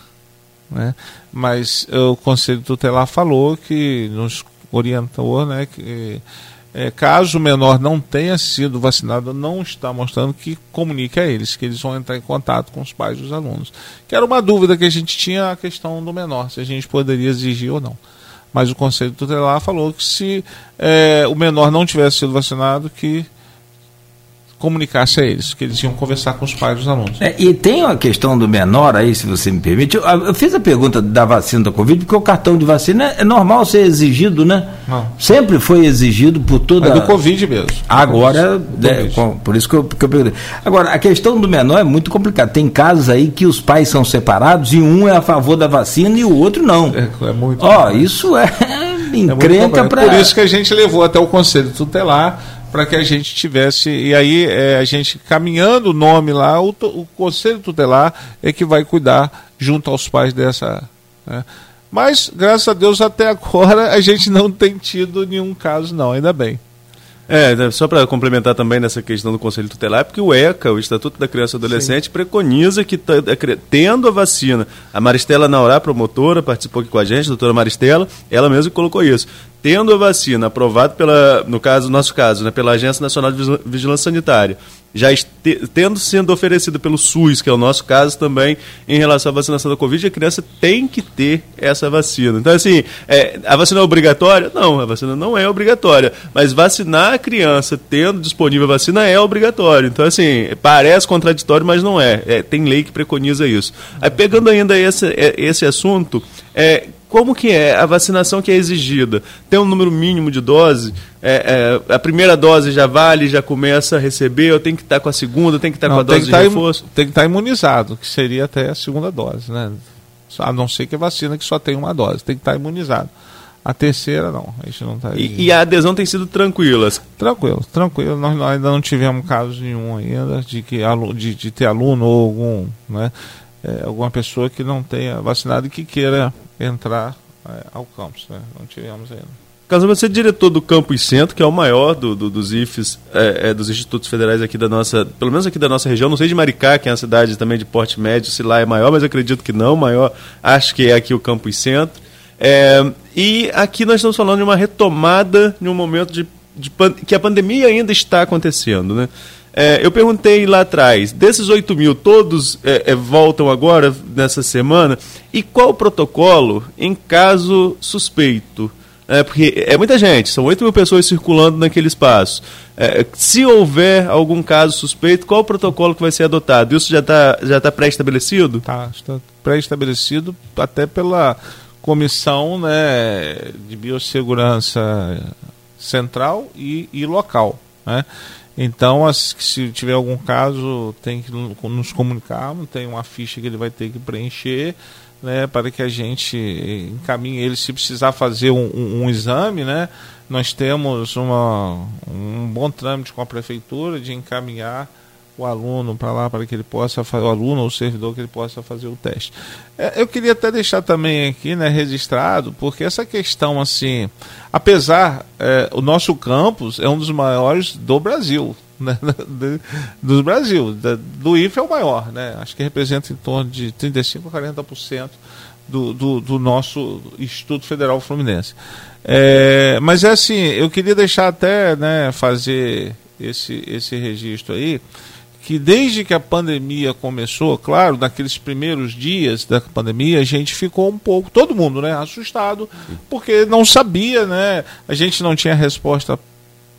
Né? Mas o conselho tutelar falou que nos orientou né, que é, caso o menor não tenha sido vacinado, não está mostrando que comunique a eles, que eles vão entrar em contato com os pais dos alunos. Que era uma dúvida que a gente tinha a questão do menor, se a gente poderia exigir ou não. Mas o Conselho Tutelar falou que se é, o menor não tivesse sido vacinado, que comunicasse a eles, que eles iam conversar com os pais dos alunos. É, e tem uma questão do menor aí, se você me permite. Eu, eu, fiz a pergunta da vacina da Covid, porque o cartão de vacina é normal ser exigido, né? Não. Sempre foi exigido por toda. É do Covid mesmo. Agora, é, com, por isso que eu, que eu perguntei. Agora, a questão do menor é muito complicada. Tem casos aí que os pais são separados e um é a favor da vacina e o outro não. É, é muito. Ó, isso é encrenca é para. Por isso que a gente levou até o Conselho Tutelar para que a gente tivesse. E aí é, a gente caminhando o nome lá, o, o, Conselho Tutelar é que vai cuidar junto aos pais dessa. Né? Mas, graças a Deus, até agora a gente não tem tido nenhum caso, não, ainda bem. É, né, só para complementar também nessa questão do Conselho Tutelar, porque o ECA, o Estatuto da Criança e Adolescente, Sim. preconiza que, é, tendo a vacina, a Maristela Naurá, promotora, participou aqui com a gente, a doutora Maristela, ela mesma colocou isso tendo a vacina aprovada pela, no caso, nosso caso, né, pela Agência Nacional de Vigilância Sanitária, já tendo sendo oferecida pelo SUS, que é o nosso caso também, em relação à vacinação da Covid, a criança tem que ter essa vacina. Então, assim, é, a vacina é obrigatória? Não, a vacina não é obrigatória. Mas vacinar a criança tendo disponível a vacina é obrigatório. Então, assim, parece contraditório, mas não é. é tem lei que preconiza isso. Aí, pegando ainda esse, é, esse assunto, é, como que é a vacinação que é exigida? Tem um número mínimo de dose? É, é, a primeira dose já vale, já começa a receber, ou tem que estar com a segunda, tem que estar Não, com a dose de tá reforço? Tem que estar imunizado, que seria até a segunda dose, né? A não ser que a vacina que só tem uma dose, tem que estar imunizado. A terceira não, a gente não está. E, e, a adesão tem sido tranquila? Tranquilo, tranquilo. Nós, nós ainda não tivemos caso nenhum ainda de que de, de ter aluno ou algum, né? É, alguma pessoa que não tenha vacinado e que queira entrar é, ao campus. Né? Não tivemos ainda. Caso você é diretor do Campus Centro, que é o maior do, do dos IFES, é, é, dos institutos federais aqui da nossa, pelo menos aqui da nossa região, não sei de Maricá, que é uma cidade também de porte médio, se lá é maior, mas acredito que não, maior, acho que é aqui o Campus Centro. É, e aqui nós estamos falando de uma retomada em um momento de, de que a pandemia ainda está acontecendo, né? É, eu perguntei lá atrás, desses 8 mil, todos é, é, voltam agora, nessa semana? E qual o protocolo em caso suspeito? É, porque é muita gente, são 8 mil pessoas circulando naquele espaço. É, se houver algum caso suspeito, qual o protocolo que vai ser adotado? Isso já está já tá pré-estabelecido? Tá, está pré-estabelecido até pela Comissão né, de Biossegurança Central e, e Local. Né? Então, se tiver algum caso, tem que nos comunicar, tem uma ficha que ele vai ter que preencher, né, para que a gente encaminhe ele se precisar fazer um, um, um exame, né? Nós temos uma, um bom trâmite com a prefeitura de encaminhar o aluno para lá para que ele possa fazer o aluno ou o servidor que ele possa fazer o teste. É, eu queria até deixar também aqui, né, registrado, porque essa questão assim, apesar é, o nosso campus é um dos maiores do Brasil, né, do, Brasil, do IFE é o maior, né? Acho que representa em torno de 35 a 40% do, do, do nosso Instituto Federal Fluminense. É, mas é assim, eu queria deixar até né, fazer esse, esse registro aí que desde que a pandemia começou, claro, naqueles primeiros dias da pandemia, a gente ficou um pouco, todo mundo, né, assustado, porque não sabia, né, a gente não tinha resposta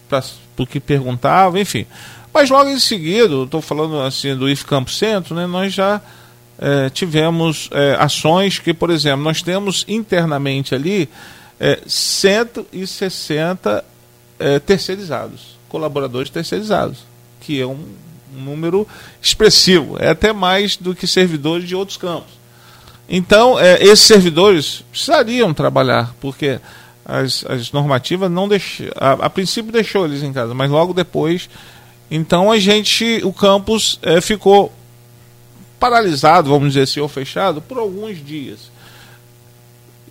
para o que perguntava, enfim. Mas logo em seguida, estou falando assim do IF Campo Centro, né, nós já é, tivemos é, ações que, por exemplo, nós temos internamente ali é, 160 é, terceirizados, colaboradores terceirizados, que é um um número expressivo, é até mais do que servidores de outros campos. Então, é, esses servidores precisariam trabalhar, porque as, as normativas não deixam. A, a, princípio deixou eles em casa, mas logo depois. Então a gente, o campus é, ficou paralisado, vamos dizer assim, ou fechado, por alguns dias.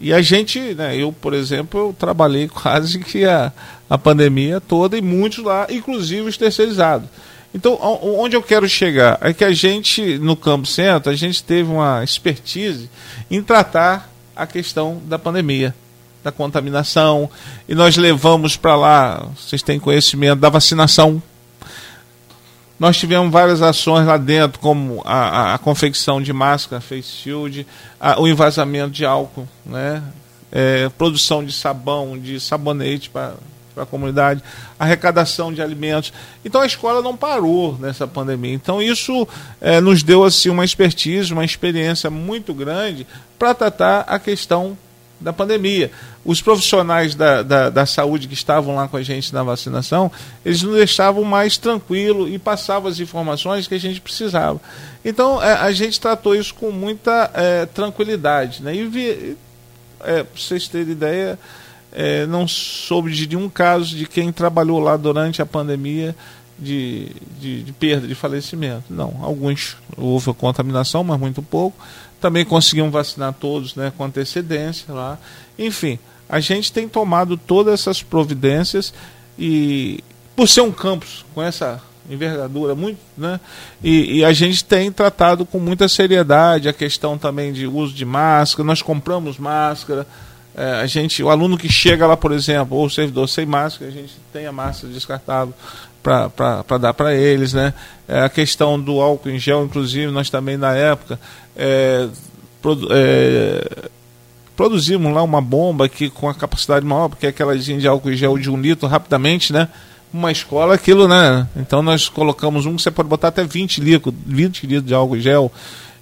E a gente, né, eu, por exemplo, eu trabalhei quase que a, a pandemia toda e muitos lá, inclusive os terceirizados. Então, onde eu quero chegar é que a gente, no Campo Centro, a gente teve uma expertise em tratar a questão da pandemia, da contaminação, e nós levamos para lá, vocês têm conhecimento, da vacinação. Nós tivemos várias ações lá dentro, como a, a, a confecção de máscara, face shield, a, o envasamento de álcool, né? É, produção de sabão, de sabonete para para a comunidade, arrecadação de alimentos. Então a escola não parou nessa pandemia. Então isso é, nos deu assim uma expertise, uma experiência muito grande para tratar a questão da pandemia. Os profissionais da, da, da, saúde que estavam lá com a gente na vacinação, eles nos deixavam mais tranquilo e passavam as informações que a gente precisava. Então é, a gente tratou isso com muita é, tranquilidade. Né? E vi, é, para vocês terem ideia, é, não soube de nenhum caso de quem trabalhou lá durante a pandemia de, de, de, perda, de falecimento. Não, alguns houve contaminação, mas muito pouco. Também conseguiam vacinar todos né, com antecedência lá. Enfim, a gente tem tomado todas essas providências e por ser um campus com essa envergadura muito, né? E, e, a gente tem tratado com muita seriedade a questão também de uso de máscara. Nós compramos máscara, é, a gente, o aluno que chega lá, por exemplo, ou o servidor sem máscara, a gente tem a máscara descartável para dar para eles, né? É, a questão do álcool em gel, inclusive, nós também na época é, produ é, produzimos lá uma bomba que com a capacidade maior, porque é aquela de álcool em gel de um litro rapidamente, né? Uma escola, aquilo, né? Então nós colocamos um que você pode botar até 20 litros, 20 litros de álcool em gel.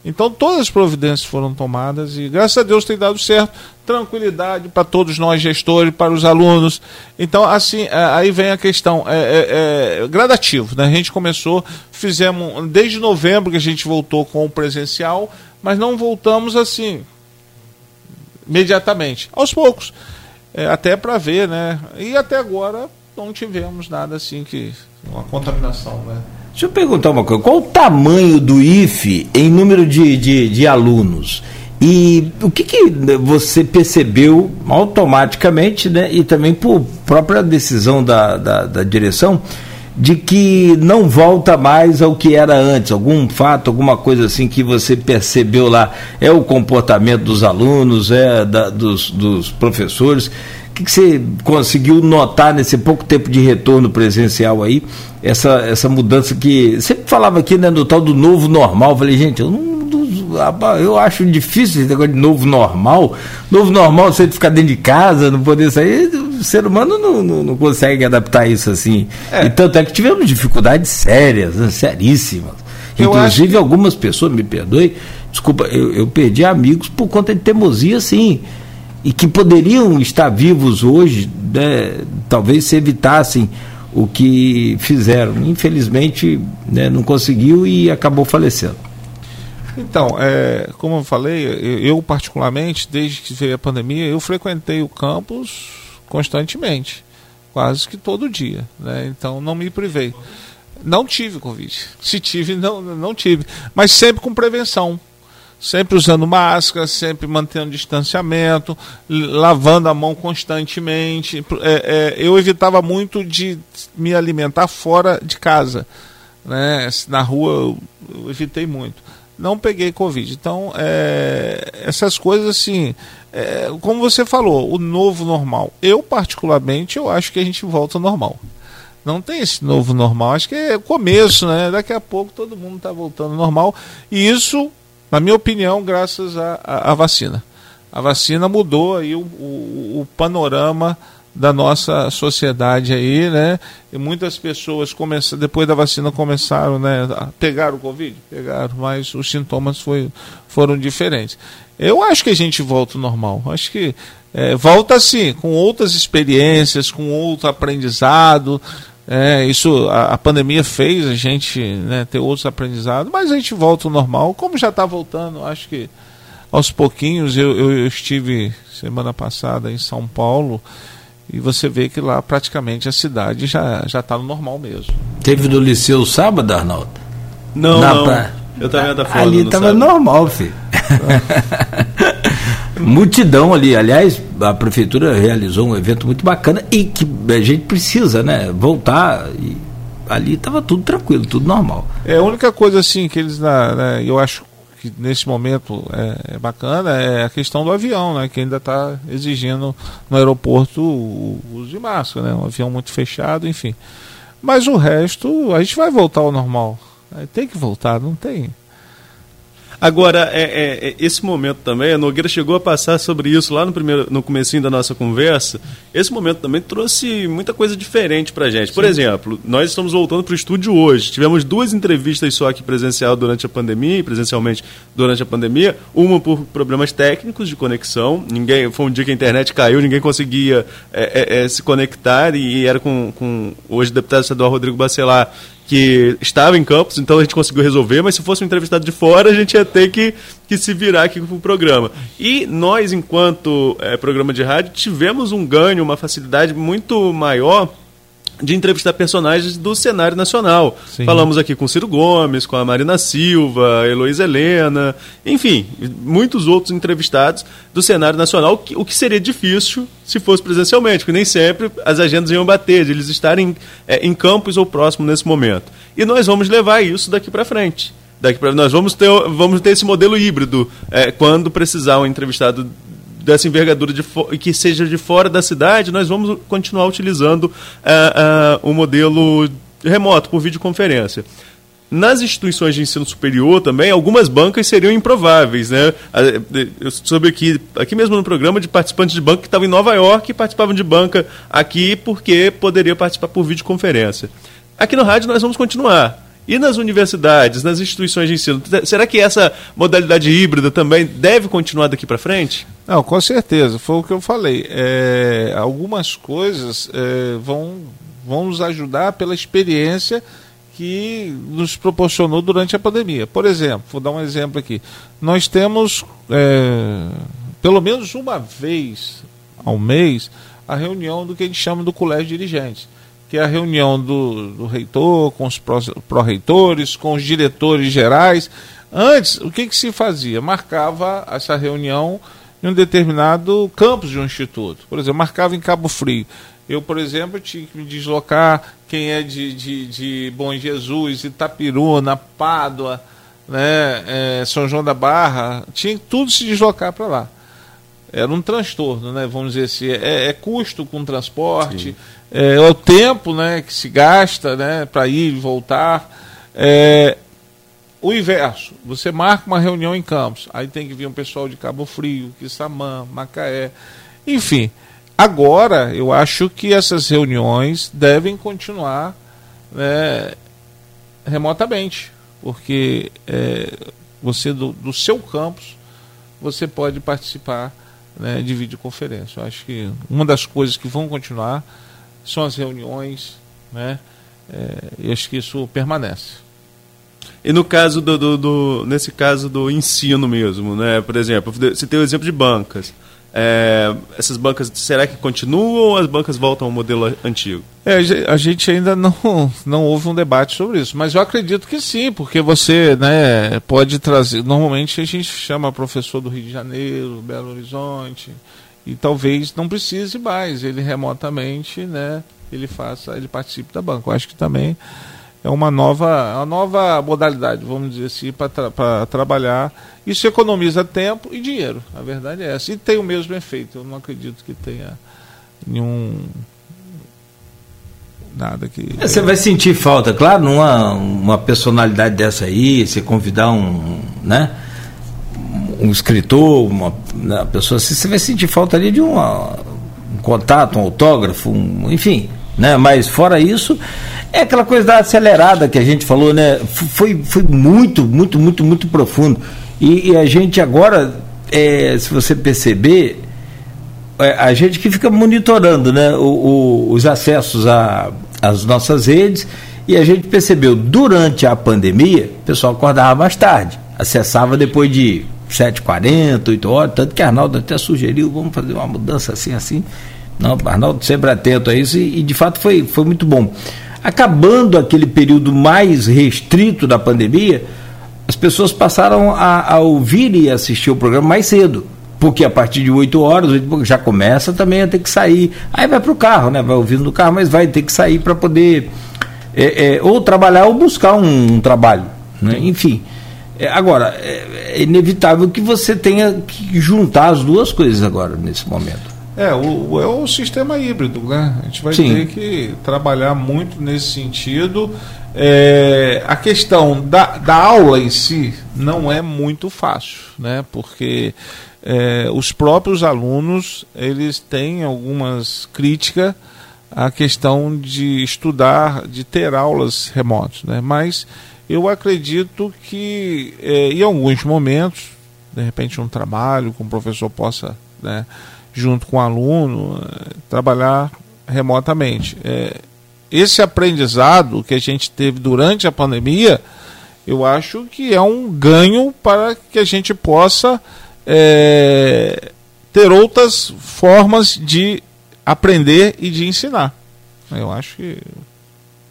Então todas as providências foram tomadas e graças a Deus tem dado certo. Tranquilidade para todos nós gestores, para os alunos. Então assim é, aí vem a questão é, é, é, gradativo. Né? A gente começou, fizemos desde novembro que a gente voltou com o presencial, mas não voltamos assim imediatamente, aos poucos, é, até para ver, né? E até agora não tivemos nada assim que uma contaminação, né? Deixa eu perguntar uma coisa: qual o tamanho do IFE em número de, de, de alunos? E o que, que, você percebeu automaticamente, né, e também por própria decisão da, da, da, direção, de que não volta mais ao que era antes? Algum fato, alguma coisa assim que você percebeu lá? É o comportamento dos alunos, é da, dos, dos professores? Que, que você conseguiu notar nesse pouco tempo de retorno presencial aí, essa, essa mudança que. Você falava aqui né, do tal do novo normal. Eu falei, gente, eu não. Eu acho difícil esse negócio de novo normal. Novo normal você ficar dentro de casa, não poder sair. O ser humano não, não, não consegue adaptar isso assim. É. E tanto é que tivemos dificuldades sérias, né, seríssimas. Eu Inclusive, que... algumas pessoas, me perdoe, desculpa, eu, eu perdi amigos por conta de teimosia, sim e que poderiam estar vivos hoje, né, talvez se evitassem o que fizeram. Infelizmente, né, não conseguiu e acabou falecendo. Então, é, como eu falei, eu particularmente, desde que veio a pandemia, eu frequentei o campus constantemente, quase que todo dia. Né? Então, não me privei. Não tive Covid. Se tive, não, não tive. Mas sempre com prevenção sempre usando máscara, sempre mantendo distanciamento, lavando a mão constantemente. É, é, eu evitava muito de me alimentar fora de casa. Né? Na rua eu, evitei muito. Não peguei Covid. Então, é, essas coisas assim, é, como você falou, o novo normal. Eu, particularmente, eu acho que a gente volta ao normal. Não tem esse novo normal, acho que é começo, né? Daqui a pouco todo mundo está voltando ao normal. E isso na minha opinião, graças à vacina. A vacina mudou aí o, o, o, panorama da nossa sociedade aí, né? E muitas pessoas começaram, depois da vacina começaram, né, a pegar o Covid, pegaram, mas os sintomas foi, foram diferentes. Eu acho que a gente volta ao normal. Acho que é, volta assim, com outras experiências, com outro aprendizado, É, isso a, a, pandemia fez a gente né, ter outros aprendizados, mas a gente volta ao normal, como já está voltando, acho que aos pouquinhos. Eu, eu, eu, estive semana passada em São Paulo e você vê que lá praticamente a cidade já já está no normal mesmo. Teve do Liceu sábado, Arnaldo? Não, Na não. Pra... Eu também da fora. Ali estava normal, filho. multidão ali. Aliás, a prefeitura realizou um evento muito bacana e que a gente precisa, né? Voltar e ali estava tudo tranquilo, tudo normal. É a única coisa assim que eles, né, eu acho que nesse momento é, é, bacana é a questão do avião, né? Que ainda está exigindo no aeroporto o uso de máscara, né? Um avião muito fechado, enfim. Mas o resto, a gente vai voltar ao normal. Tem que voltar, não tem. Agora, é, é, é, esse momento também, a Nogueira chegou a passar sobre isso lá no, primeiro, no comecinho da nossa conversa. Esse momento também trouxe muita coisa diferente para gente. Por exemplo, nós estamos voltando para o estúdio hoje. Tivemos duas entrevistas só aqui presencial durante a pandemia, presencialmente durante a pandemia. Uma por problemas técnicos de conexão. Ninguém, foi um dia que a internet caiu, ninguém conseguia é, é, é se conectar e era com, com hoje o deputado estadual Rodrigo Bacelar que estava em campus, então a gente conseguiu resolver, mas se fosse um entrevistado de fora, a gente ia ter que, que se virar aqui com o programa. E nós, enquanto é, programa de rádio, tivemos um ganho, uma facilidade muito maior de entrevistar personagens do cenário nacional. Sim. Falamos aqui com Ciro Gomes, com a Marina Silva, Heloísa Helena, enfim, muitos outros entrevistados do cenário nacional, o que seria difícil se fosse presencialmente, porque nem sempre as agendas iam bater, de eles estarem é, em campos ou próximo nesse momento. E nós vamos levar isso daqui para frente. Daqui para nós vamos ter, vamos ter esse modelo híbrido é, quando precisar um entrevistado dessa envergadura de que seja de fora da cidade, nós vamos continuar utilizando uh, uh, o modelo remoto, por videoconferência. Nas instituições de ensino superior também, algumas bancas seriam improváveis. Né? Eu soube aqui, aqui mesmo no programa de participantes de banca que estavam em Nova York e participavam de banca aqui porque poderia participar por videoconferência. Aqui no rádio nós vamos continuar. E nas universidades, nas instituições de ensino, será que essa modalidade híbrida também deve continuar daqui para frente? Não, com certeza. Foi o que eu falei. É, algumas coisas é, vão, vão nos ajudar pela experiência que nos proporcionou durante a pandemia. Por exemplo, vou dar um exemplo aqui. Nós temos, é, pelo menos uma vez ao mês, a reunião do que a gente chama do colégio de dirigentes que é a reunião do, do reitor, com os pró-reitores, com os diretores gerais. Antes, o que, que se fazia? Marcava essa reunião em um determinado campus de um instituto. Por exemplo, marcava em Cabo Frio. Eu, por exemplo, tinha que me deslocar, quem é de, de, de Bom Jesus, Itapiruna, Pádua, né, é, São João da Barra, tinha que tudo se deslocar para lá. Era um transtorno, né? Vamos dizer assim, é, é custo com transporte, Sim é, o tempo né, que se gasta né, para ir e voltar. É, o inverso, você marca uma reunião em Campos, aí tem que vir um pessoal de Cabo Frio, Quissamã, Macaé, enfim. Agora, eu acho que essas reuniões devem continuar né, remotamente, porque é, você do, do, seu campus você pode participar né, de videoconferência. Eu acho que uma das coisas que vão continuar são as reuniões, né? É, e acho que isso permanece. E no caso do, do, do, nesse caso do ensino mesmo, né? Por exemplo, você tem o exemplo de bancas. É, essas bancas, será que continuam ou as bancas voltam ao modelo antigo? É, a gente ainda não, não houve um debate sobre isso, mas eu acredito que sim, porque você né, pode trazer. Normalmente a gente chama professor do Rio de Janeiro, Belo Horizonte, e talvez não precise mais ele remotamente né ele faça ele participe da banca. Eu acho que também é uma nova uma nova modalidade vamos dizer assim para tra trabalhar. Isso economiza tempo e dinheiro a verdade é essa. E tem o mesmo efeito eu não acredito que tenha nenhum nada que é, você vai sentir falta claro numa uma personalidade dessa aí você convidar um né um escritor, uma, uma né, pessoa assim, você vai sentir falta ali de uma, um contato, um autógrafo, um, enfim. Né? Mas fora isso, é aquela coisa da acelerada que a gente falou, né? Foi, foi muito, muito, muito, muito profundo. E, e a gente agora, é, se você perceber, é, a gente que fica monitorando né, o, o, os acessos as nossas redes e a gente percebeu durante a pandemia, o pessoal acordava mais tarde, acessava depois de 7h40, 8 horas, tanto que Arnaldo até sugeriu, vamos fazer uma mudança assim, assim. Não, Arnaldo sempre atento a isso e, e de fato foi, foi muito bom. Acabando aquele período mais restrito da pandemia, as pessoas passaram a, a ouvir e assistir o programa mais cedo porque a partir de 8 horas, 8 já começa também a ter que sair. Aí vai para o carro, né? Vai ouvindo no carro, mas vai ter que sair para poder é, é, ou trabalhar ou buscar um, um trabalho. Né? Enfim. É, agora, é, é, inevitável que você tenha que juntar as duas coisas agora, nesse momento. É, o, é o sistema híbrido, né? A gente vai Sim. ter que trabalhar muito nesse sentido. É, a questão da, da aula em si não é muito fácil, né? Porque é, os próprios alunos eles têm algumas críticas à questão de estudar, de ter aulas remotas, né? Mas eu acredito que é, em alguns momentos, de repente um trabalho com o professor possa, né, junto com o aluno, é, trabalhar remotamente. É, esse aprendizado que a gente teve durante a pandemia, eu acho que é um ganho para que a gente possa é, ter outras formas de aprender e de ensinar. Eu acho que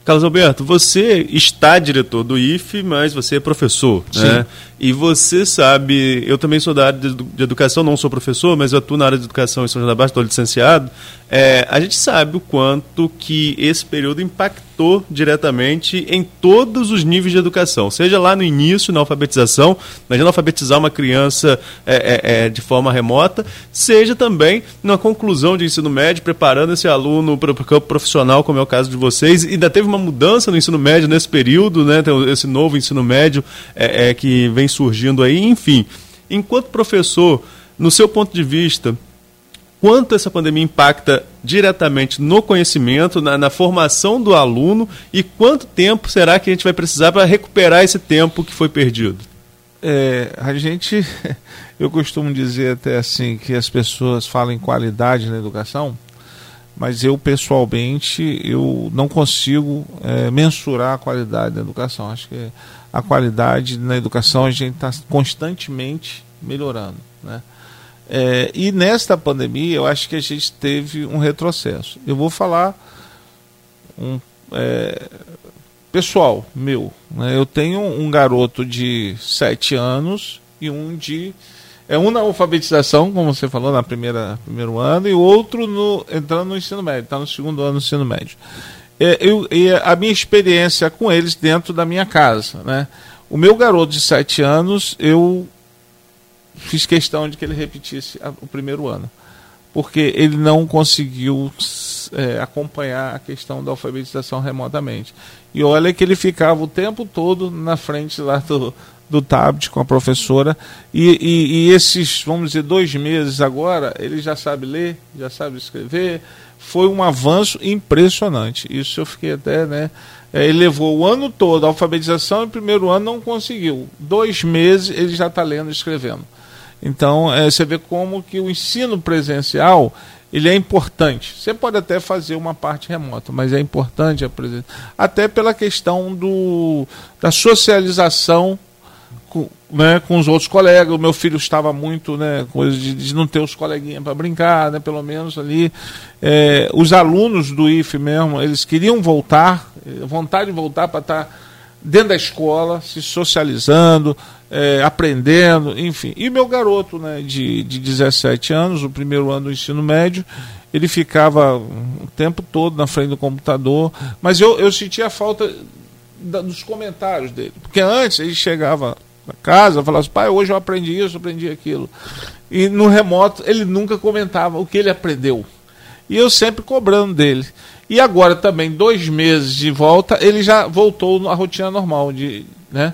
Carlos Alberto, você está diretor do IFE, mas você é professor, Sim. né? E você sabe, eu também sou da área de educação, não sou professor, mas eu atuo na área de educação em São João da Barra, estou licenciado. É, a gente sabe o quanto que esse período impactou diretamente em todos os níveis de educação, seja lá no início, na alfabetização, imagina alfabetizar uma criança é, é, é de forma remota, seja também na conclusão de ensino médio, preparando esse aluno para o campo profissional, como é o caso de vocês. E ainda teve uma mudança no ensino médio nesse período, né? Tem esse novo ensino médio é, é, que vem surgindo aí, enfim. Enquanto professor, no seu ponto de vista, quanto essa pandemia impacta diretamente no conhecimento, na, na, formação do aluno e quanto tempo será que a gente vai precisar para recuperar esse tempo que foi perdido? É, a gente, eu costumo dizer até assim que as pessoas falam em qualidade na educação, mas eu pessoalmente eu não consigo é, mensurar a qualidade da educação. Acho que a qualidade na educação a gente está constantemente melhorando, né? É, e nesta pandemia, eu acho que a gente teve um retrocesso. Eu vou falar um é, pessoal meu. Né? Eu tenho um garoto de 7 anos e um de. É um na alfabetização, como você falou, na primeira primeiro ano, e outro no, entrando no ensino médio, está no segundo ano do ensino médio. É, eu, a minha experiência com eles dentro da minha casa. Né? O meu garoto de 7 anos, eu fiz questão de que ele repetisse a, o primeiro ano, porque ele não conseguiu é, acompanhar a questão da alfabetização remotamente. E olha que ele ficava o tempo todo na frente lá do, do tablet com a professora, e, e, e esses, vamos dizer, dois meses agora, ele já sabe ler, já sabe escrever, foi um avanço impressionante. Isso eu fiquei até, né? É, ele levou o ano todo a alfabetização e o primeiro ano não conseguiu. Dois meses ele já está lendo e escrevendo. Então, é, você vê como que o ensino presencial ele é importante. Você pode até fazer uma parte remota, mas é importante a presença. Até pela questão do, da socialização com, né, com os outros colegas. O meu filho estava muito, né, coisa de, de não ter os coleguinhas para brincar, né, pelo menos ali. É, os alunos do IFE mesmo, eles queriam voltar, eh, vontade de voltar para estar tá dentro da escola, se socializando, é, aprendendo, enfim. E meu garoto, né, de, de 17 anos, o primeiro ano do ensino médio, ele ficava o tempo todo na frente do computador, mas eu, eu sentia a falta da, dos comentários dele, porque antes ele chegava na casa, falava assim, pai, hoje eu aprendi isso, aprendi aquilo. E no remoto ele nunca comentava o que ele aprendeu. E eu sempre cobrando dele. E agora também, dois meses de volta, ele já voltou à rotina normal de, né,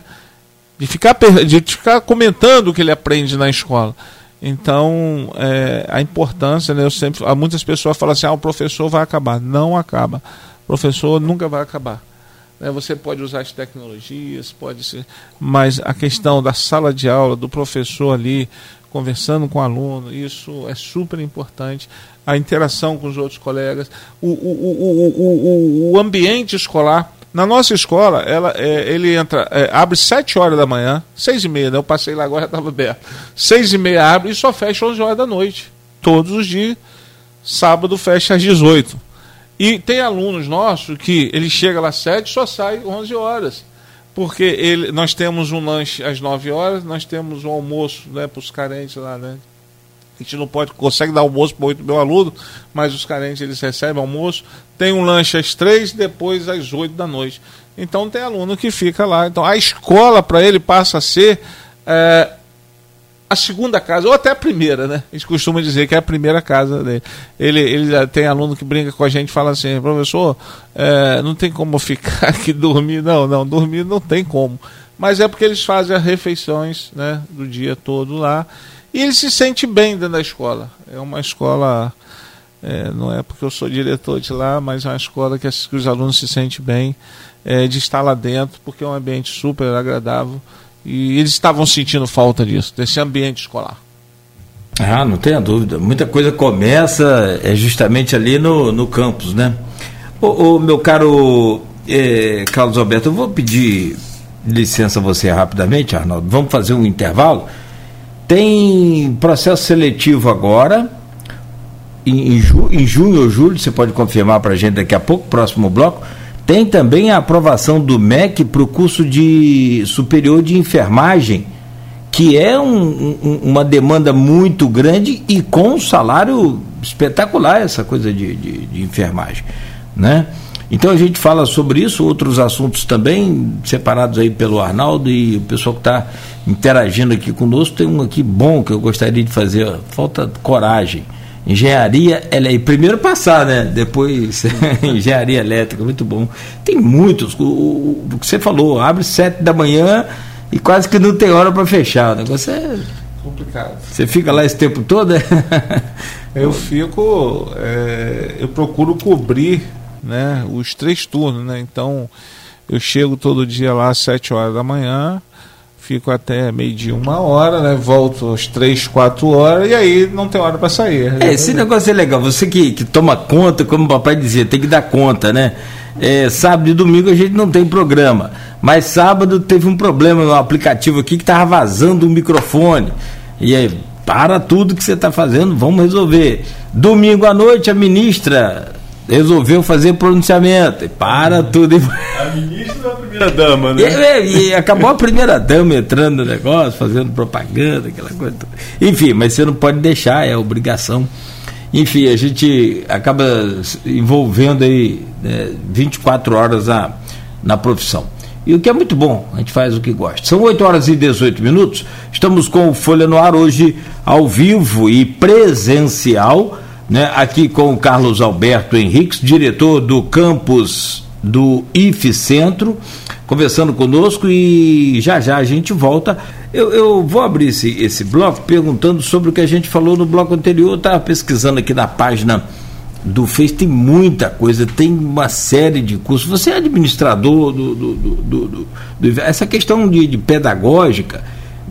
de, ficar, de ficar comentando o que ele aprende na escola. Então, é, a importância, né, eu sempre, muitas pessoas falam assim, ah, o professor vai acabar. Não acaba. O professor nunca vai acabar. né, você pode usar as tecnologias, pode ser, mas a questão da sala de aula, do professor ali conversando com o aluno, isso é super importante. A interação com os outros colegas, o, o, o, o, ambiente escolar. Na nossa escola, ela, é, ele entra, é, abre 7 horas da manhã, 6 e meia, né? eu passei lá agora, estava aberto. 6 e meia abre e só fecha 11 horas da noite. Todos os dias, sábado fecha às 18. E tem alunos nossos que ele chega lá às 7 e só sai 11 horas porque ele, nós temos um lanche às 9 horas, nós temos um almoço né, para os carentes lá, né? A gente não pode, consegue dar almoço para oito mil alunos, mas os carentes eles recebem almoço. Tem um lanche às três, depois às oito da noite. Então tem aluno que fica lá. Então a escola para ele passa a ser é, a segunda casa, ou até a primeira, né? A gente costuma dizer que é a primeira casa dele. Ele, ele tem aluno que brinca com a gente fala assim, professor, é, não tem como ficar aqui dormir. Não, não, dormir não tem como. Mas é porque eles fazem as refeições né, do dia todo lá. E ele se sente bem dentro da escola. É uma escola, é, não é porque eu sou diretor de lá, mas é uma escola que, que os alunos se sentem bem é, de estar lá dentro, porque é um ambiente super agradável e eles estavam sentindo falta disso, desse ambiente escolar. Ah, não tenha dúvida. Muita coisa começa é justamente ali no, no campus, né? Ô, ô meu caro é, Carlos Alberto, eu vou pedir licença a você rapidamente, Arnaldo. Vamos fazer um intervalo. Tem processo seletivo agora, em, em, ju, em junho ou julho, você pode confirmar para a gente daqui a pouco, próximo bloco tem também a aprovação do MEC para o curso de superior de enfermagem, que é um, um, uma demanda muito grande e com um salário espetacular, essa coisa de, de, de enfermagem. Né? Então a gente fala sobre isso, outros assuntos também, separados aí pelo Arnaldo e o pessoal que está interagindo aqui conosco. Tem um aqui bom que eu gostaria de fazer, falta coragem Engenharia, ela é primeiro passar, né? Depois engenharia elétrica, muito bom. Tem muitos, o, o, que você falou, abre sete da manhã e quase que não tem hora para fechar. O negócio é complicado. Você fica lá esse tempo todo? É? eu fico, é, eu procuro cobrir, né? Os três turnos, né? Então eu chego todo dia lá às sete horas da manhã fico até meio de uma hora, né? Volto às três, quatro horas e aí não tem hora para sair. É, esse negócio é legal. Você que, que toma conta, como o papai dizia, tem que dar conta, né? É, sábado e domingo a gente não tem programa. Mas sábado teve um problema no aplicativo aqui que estava vazando o microfone. E aí, para tudo que você está fazendo, vamos resolver. Domingo à noite a ministra resolveu fazer pronunciamento. Para tudo. A ministra primeira dama, né? E, e, acabou a primeira dama entrando no negócio, fazendo propaganda, aquela coisa. Enfim, mas você não pode deixar, é obrigação. Enfim, a gente acaba envolvendo aí né, 24 horas na, na profissão. E o que é muito bom, a gente faz o que gosta. São 8 horas e 18 minutos. Estamos com o Folha no Ar hoje ao vivo e presencial né, aqui com o Carlos Alberto Henriques, diretor do campus do IF Centro, conversando conosco e já já a gente volta. Eu, eu vou abrir esse, esse bloco perguntando sobre o que a gente falou no bloco anterior. Estava pesquisando aqui na página do Face, tem muita coisa, tem uma série de cursos. Você é administrador do. do, do, do, do essa questão de, de pedagógica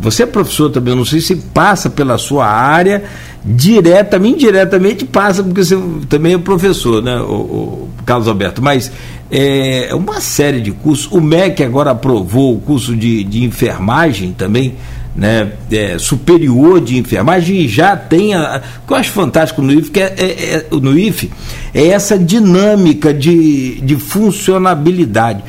você é professor também, eu não sei se passa pela sua área, diretamente, indiretamente passa, porque você também é professor, né, o, o Carlos Alberto, mas é uma série de cursos. O MEC agora aprovou o curso de, de enfermagem também, né, é, superior de enfermagem e já tem a, o que eu acho fantástico no IF, que é, é, é, no IF é essa dinâmica de, de funcionabilidade.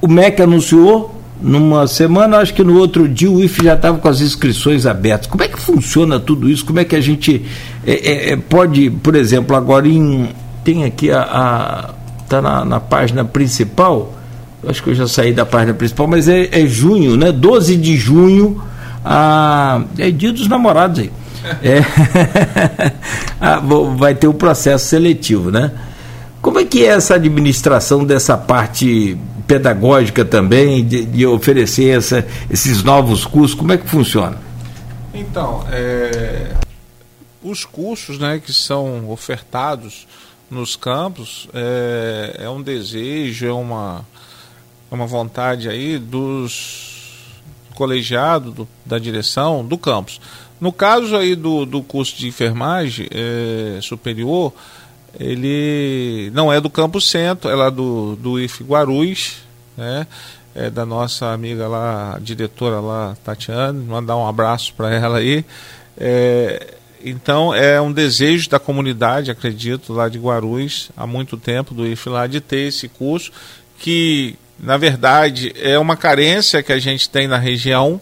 O MEC anunciou numa semana, acho que no outro dia o IF já estava com as inscrições abertas. Como é que funciona tudo isso? Como é que a gente é, é, é pode, por exemplo, agora em. Tem aqui a. Está na, na, página principal. Acho que eu já saí da página principal, mas é, é junho, né? 12 de junho. A, é dia dos namorados aí. É, vai ter o processo seletivo, né? Como é que é essa administração dessa parte pedagógica também, de, de oferecer essa, esses novos cursos? Como é que funciona? Então, é, os cursos né, que são ofertados nos campos é, é um desejo, é uma, é uma vontade aí dos colegiado, do, da direção, do campus. No caso aí do, do curso de enfermagem é, superior, ele não é do campus centro, é lá do, do IF Guarulhos, né? É da nossa amiga lá, diretora lá, Tatiana, mandar um abraço para ela aí. É, então é um desejo da comunidade, acredito, lá de Guarulhos, há muito tempo, do IF lá, de ter esse curso, que na verdade é uma carência que a gente tem na região,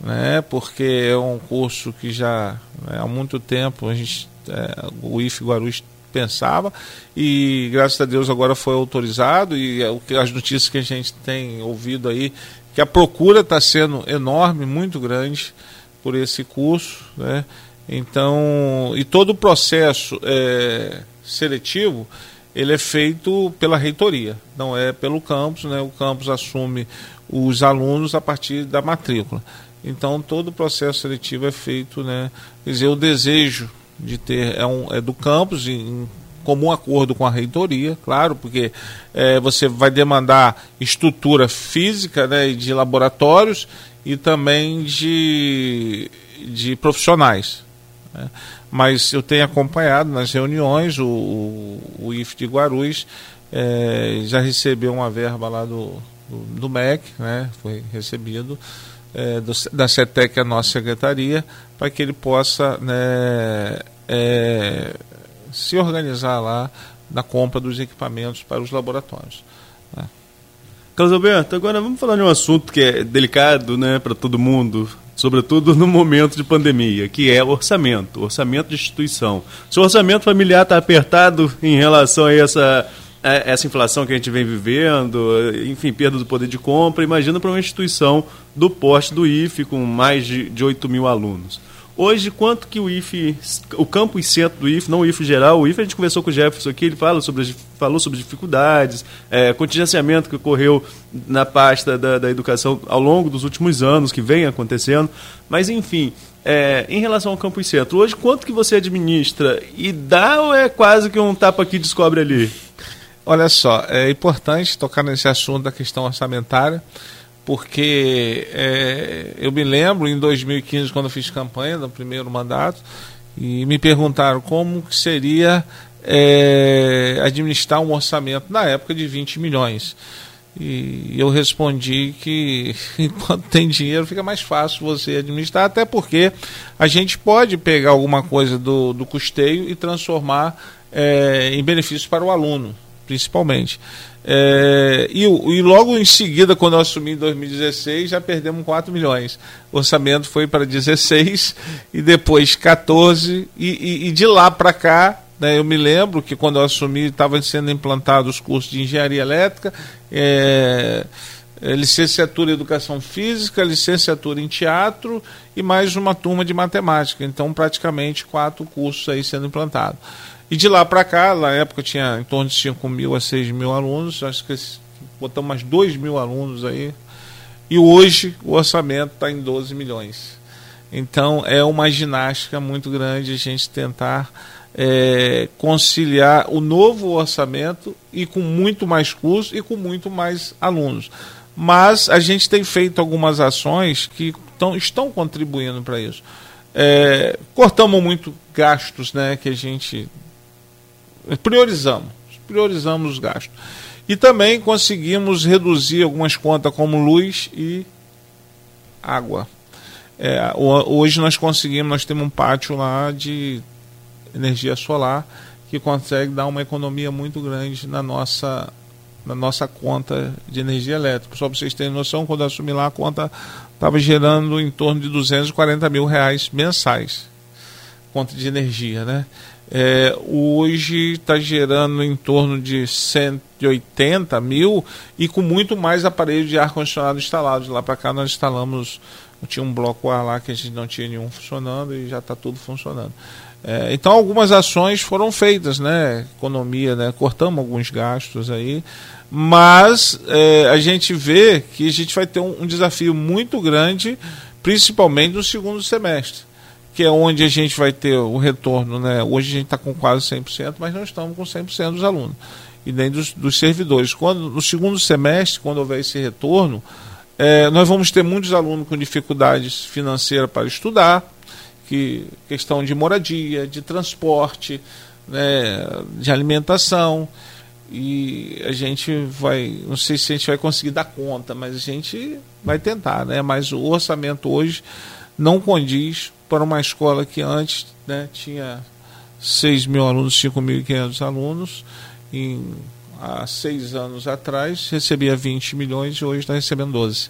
né, porque é um curso que já né, há muito tempo a gente, é, o IF Guarulhos pensava e graças a Deus agora foi autorizado e é as notícias que a gente tem ouvido aí que a procura está sendo enorme, muito grande por esse curso, né? Então, e todo o processo é, seletivo ele é feito pela reitoria, não é pelo campus, né? O campus assume os alunos a partir da matrícula. Então, todo o processo seletivo é feito, né? Quer dizer, o desejo de ter é, um, é do campus em comum acordo com a reitoria, claro, porque é, você vai demandar estrutura física né, de laboratórios e também de, de profissionais. Né? Mas eu tenho acompanhado nas reuniões, o, o, o IF de Guarulhos é, já recebeu uma verba lá do, do, do MEC, né, foi recebido, é, do, da CETEC, a nossa secretaria, para que ele possa né, é, se organizar lá na compra dos equipamentos para os laboratórios. Né. Carlos Alberto, agora vamos falar de um assunto que é delicado né, para todo mundo, sobretudo no momento de pandemia, que é orçamento, orçamento de instituição. Se o orçamento familiar está apertado em relação a essa, a essa inflação que a gente vem vivendo, enfim, perda do poder de compra, imagina para uma instituição do porte do IFE com mais de, de 8 mil alunos. Hoje, quanto que o IFE, o campo e centro do IFE, não o IFE geral, o IFE a gente conversou com o Jefferson aqui, ele fala sobre, falou sobre dificuldades, é, contingenciamento que ocorreu na pasta da, da educação ao longo dos últimos anos, que vem acontecendo, mas enfim, é, em relação ao campo e centro, hoje quanto que você administra e dá ou é quase que um tapa aqui descobre ali? Olha só, é importante tocar nesse assunto da questão orçamentária, porque é, eu me lembro em 2015 quando eu fiz campanha no primeiro mandato e me perguntaram como que seria é, administrar um orçamento na época de 20 milhões. E eu respondi que enquanto tem dinheiro fica mais fácil você administrar, até porque a gente pode pegar alguma coisa do, do custeio e transformar é, em benefício para o aluno, principalmente. É, e, e, logo em seguida, quando eu assumi em 2016, já perdemos 4 milhões. O orçamento foi para 16 e depois 14, e, e, e de lá para cá, né, eu me lembro que quando eu assumi estavam sendo implantados os cursos de engenharia elétrica, é, é, licenciatura em educação física, licenciatura em teatro e mais uma turma de matemática. Então, praticamente quatro cursos aí sendo implantados. E de lá para cá, na época tinha em torno de 5 mil a 6 mil alunos, acho que botamos mais 2 mil alunos aí. E hoje o orçamento está em 12 milhões. Então é uma ginástica muito grande a gente tentar é, conciliar o novo orçamento e com muito mais cursos e com muito mais alunos. Mas a gente tem feito algumas ações que tão, estão contribuindo para isso. É, cortamos muito gastos né, que a gente priorizamos, priorizamos os gastos. E também conseguimos reduzir algumas contas como luz e água. É, hoje nós conseguimos, nós temos um pátio lá de energia solar que consegue dar uma economia muito grande na nossa na nossa conta de energia elétrica. Só para vocês terem noção, quando eu assumi lá a conta estava gerando em torno de 240 mil reais mensais, conta de energia, né? É, hoje está gerando em torno de 180 mil e com muito mais aparelhos de ar-condicionado instalados. Lá para cá nós instalamos, tinha um bloco ar lá que a gente não tinha nenhum funcionando e já está tudo funcionando. É, então algumas ações foram feitas, né? Economia, né? Cortamos alguns gastos aí, mas é, a gente vê que a gente vai ter um, um desafio muito grande, principalmente no segundo semestre que é onde a gente vai ter o retorno, né? Hoje a gente está com quase 100%, mas não estamos com 100% dos alunos. e nem dos, dos servidores. Quando no segundo semestre, quando houver esse retorno, é, nós vamos ter muitos alunos com dificuldades financeiras para estudar, que questão de moradia, de transporte, né, de alimentação e a gente vai, não sei se a gente vai conseguir dar conta, mas a gente vai tentar, né? Mas o orçamento hoje não condiz para uma escola que antes né, tinha 6 mil alunos, 5.500 alunos, em, há seis anos atrás recebia 20 milhões e hoje está recebendo 12.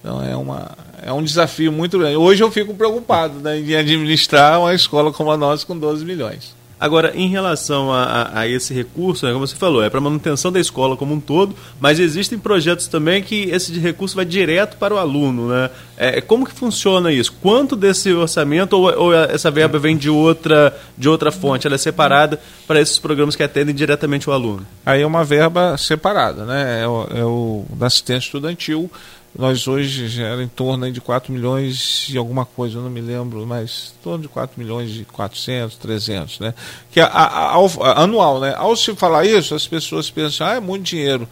Então é, uma, é um desafio muito grande. Hoje eu fico preocupado né, em administrar uma escola como a nossa com 12 milhões. Agora, em relação a, a, a esse recurso, né, como você falou, é para manutenção da escola como um todo, mas existem projetos também que esse recurso vai direto para o aluno. Né? É, como que funciona isso? Quanto desse orçamento ou, ou, essa verba vem de outra, de outra fonte? Ela é separada para esses programas que atendem diretamente o aluno? Aí é uma verba separada, né? é, o, é o da assistência estudantil nós hoje era em torno de 4 milhões e alguma coisa, eu não me lembro, mas em torno de 4 milhões e 400, 300, né? Que a, a, a, anual, né? Ao se falar isso, as pessoas pensam, ah, é muito dinheiro.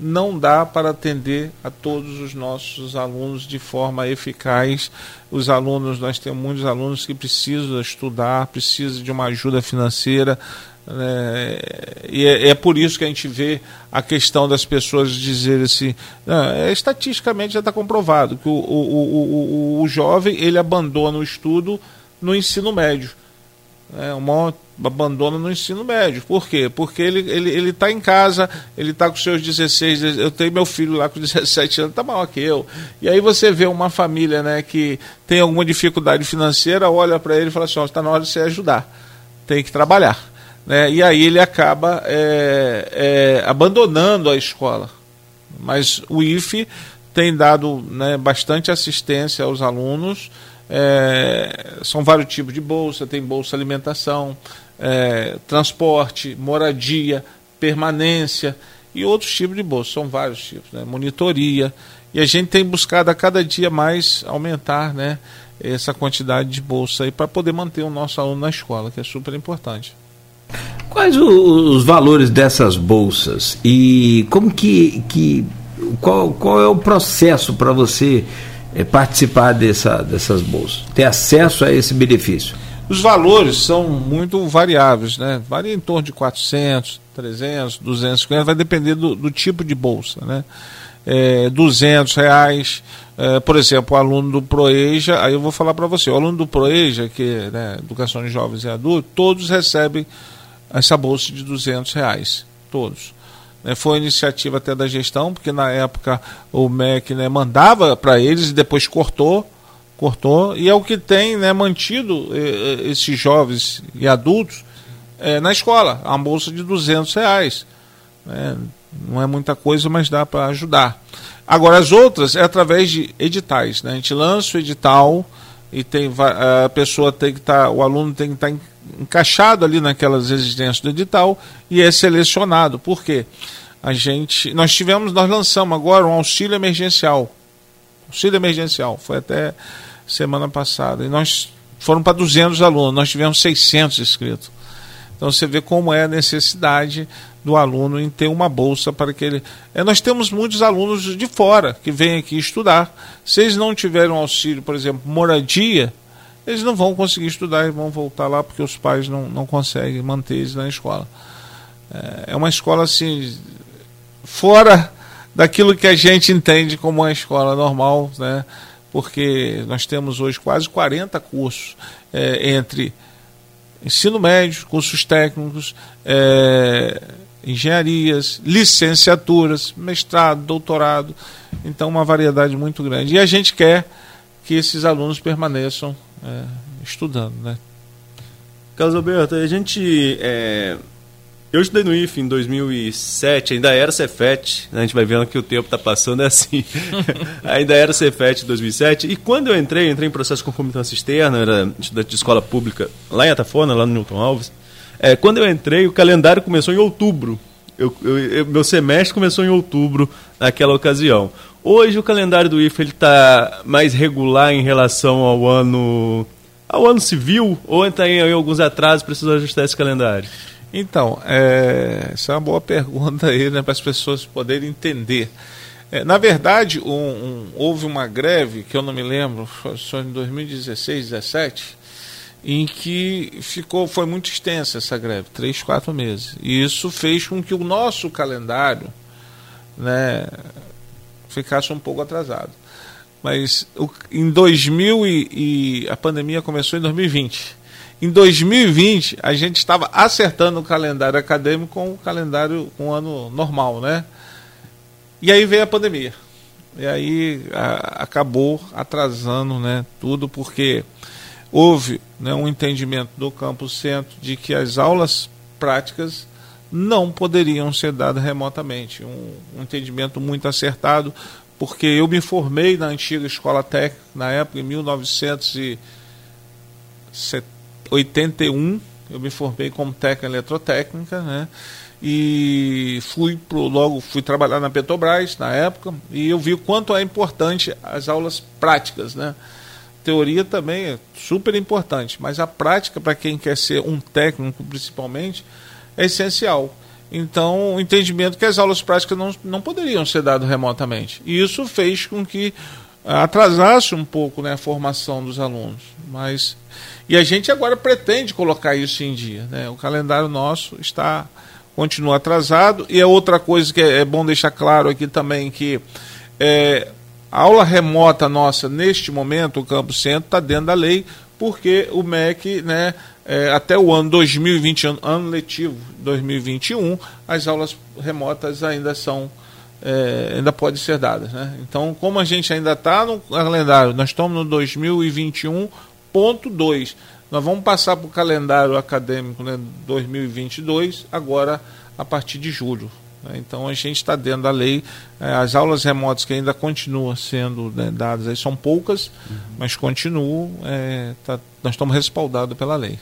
Não dá para atender a todos os nossos alunos de forma eficaz. Os alunos, nós temos muitos alunos que precisam estudar, precisam de uma ajuda financeira, né? E é, é, por isso que a gente vê a questão das pessoas dizerem assim, é, estatisticamente já está comprovado que o, o, o, o, o jovem ele abandona o estudo no ensino médio. É, uma abandona no ensino médio. Por quê? Porque ele está ele, ele tá em casa, ele está com seus 16, eu tenho meu filho lá com 17 anos, está maior que eu. E aí você vê uma família né, que tem alguma dificuldade financeira, olha para ele e fala assim, está na hora de você ajudar, tem que trabalhar né, e aí ele acaba é, é, abandonando a escola. Mas o IFE tem dado né, bastante assistência aos alunos. É, são vários tipos de bolsa, tem bolsa alimentação, é, transporte, moradia, permanência e outros tipos de bolsa, são vários tipos, né, monitoria. E a gente tem buscado a cada dia mais aumentar né, essa quantidade de bolsa para poder manter o nosso aluno na escola, que é super importante. Quais os valores dessas bolsas e como que, que qual, qual é o processo para você é, participar dessa, dessas bolsas, ter acesso a esse benefício? Os valores são muito variáveis, né? Varia em torno de 400, 300, 250, vai depender do, do tipo de bolsa, né? É, 200 reais, é, por exemplo, o aluno do Proeja, aí eu vou falar para você, o aluno do Proeja, que é né, Educação de Jovens e Adultos, todos recebem essa bolsa de 200 reais, todos. Né, foi iniciativa até da gestão, porque na época o MEC né, mandava para eles e depois cortou, cortou, e é o que tem né, mantido eh, eh esses jovens e adultos eh, na escola, a bolsa de 200 reais. Né, não é muita coisa, mas dá para ajudar. Agora, as outras é através de editais. Né? A gente lança o edital e tem, a pessoa tem que estar, tá, o aluno tem que estar tá encaixado ali naquelas exigências do edital e é selecionado. Por quê? A gente, nós tivemos, nós lançamos agora um auxílio emergencial. Auxílio emergencial, foi até semana passada. E nós foram para 200 alunos, nós tivemos 600 inscritos. Então você vê como é a necessidade do aluno em ter uma bolsa para que ele. É, nós temos muitos alunos de fora que vêm aqui estudar. Se eles não tiverem auxílio, por exemplo, moradia, eles não vão conseguir estudar e vão voltar lá porque os pais não, não conseguem manter eles na escola. É, é uma escola assim, fora daquilo que a gente entende como uma escola normal, né? porque nós temos hoje quase 40 cursos é, entre ensino médio, cursos técnicos, é, engenharias, licenciaturas, mestrado, doutorado, então uma variedade muito grande. E a gente quer que esses alunos permaneçam é, estudando, né? Carlos Alberto, a gente. É... Eu estudei no IF em 2007, ainda era Cefet, né? a gente vai vendo que o tempo está passando é assim. ainda era Cefet em 2007. E quando eu entrei, eu entrei em processo de concomitância externa, era estudante de escola pública lá em Atafona, lá no Newton Alves. É, quando eu entrei, o calendário começou em outubro. Eu, eu, eu, meu semestre começou em outubro naquela ocasião. Hoje o calendário do IFA está mais regular em relação ao ano ao ano civil ou está em, alguns atrasos precisa ajustar esse calendário? Então, é, essa é uma boa pergunta aí, né, para as pessoas poderem entender. É, na verdade, um, um, houve uma greve, que eu não me lembro, foi em 2016, 2017, em que ficou, foi muito extensa essa greve, três, quatro meses. E isso fez com que o nosso calendário né, ficasse um pouco atrasado. Mas o, em 2000 e, e a pandemia começou em 2020. Em 2020, a gente estava acertando o calendário acadêmico com o calendário com o ano normal, né? E aí veio a pandemia. E aí a, acabou atrasando né, tudo, porque houve né, um entendimento do Campo Centro de que as aulas práticas não poderiam ser dadas remotamente. Um, um entendimento muito acertado, porque eu me formei na antiga escola técnica, na época, em 1970 81 eu me formei como técnica eletrotécnica, né? E fui pro, logo fui trabalhar na Petrobras na época e eu vi o quanto é importante as aulas práticas, né? Teoria também é super importante, mas a prática para quem quer ser um técnico principalmente é essencial. Então, o entendimento que as aulas práticas não, não poderiam ser dadas remotamente. E isso fez com que atrasasse um pouco né, a formação dos alunos. Mas e a gente agora pretende colocar isso em dia. Né? O calendário nosso está continua atrasado. E a outra coisa que é, é bom deixar claro aqui também que é, a aula remota nossa, neste momento, o Campo Centro, está dentro da lei, porque o MEC, né, é, até o ano 2021, ano letivo 2021, as aulas remotas ainda são. É, ainda podem ser dadas. Né? Então, como a gente ainda está no calendário, nós estamos no 2021, Ponto 2. Nós vamos passar para o calendário acadêmico né, 2022, agora a partir de julho. Né? Então a gente está dentro da lei. É, as aulas remotas que ainda continuam sendo né, dadas aí são poucas, uhum. mas continuam. É, tá, nós estamos respaldados pela lei.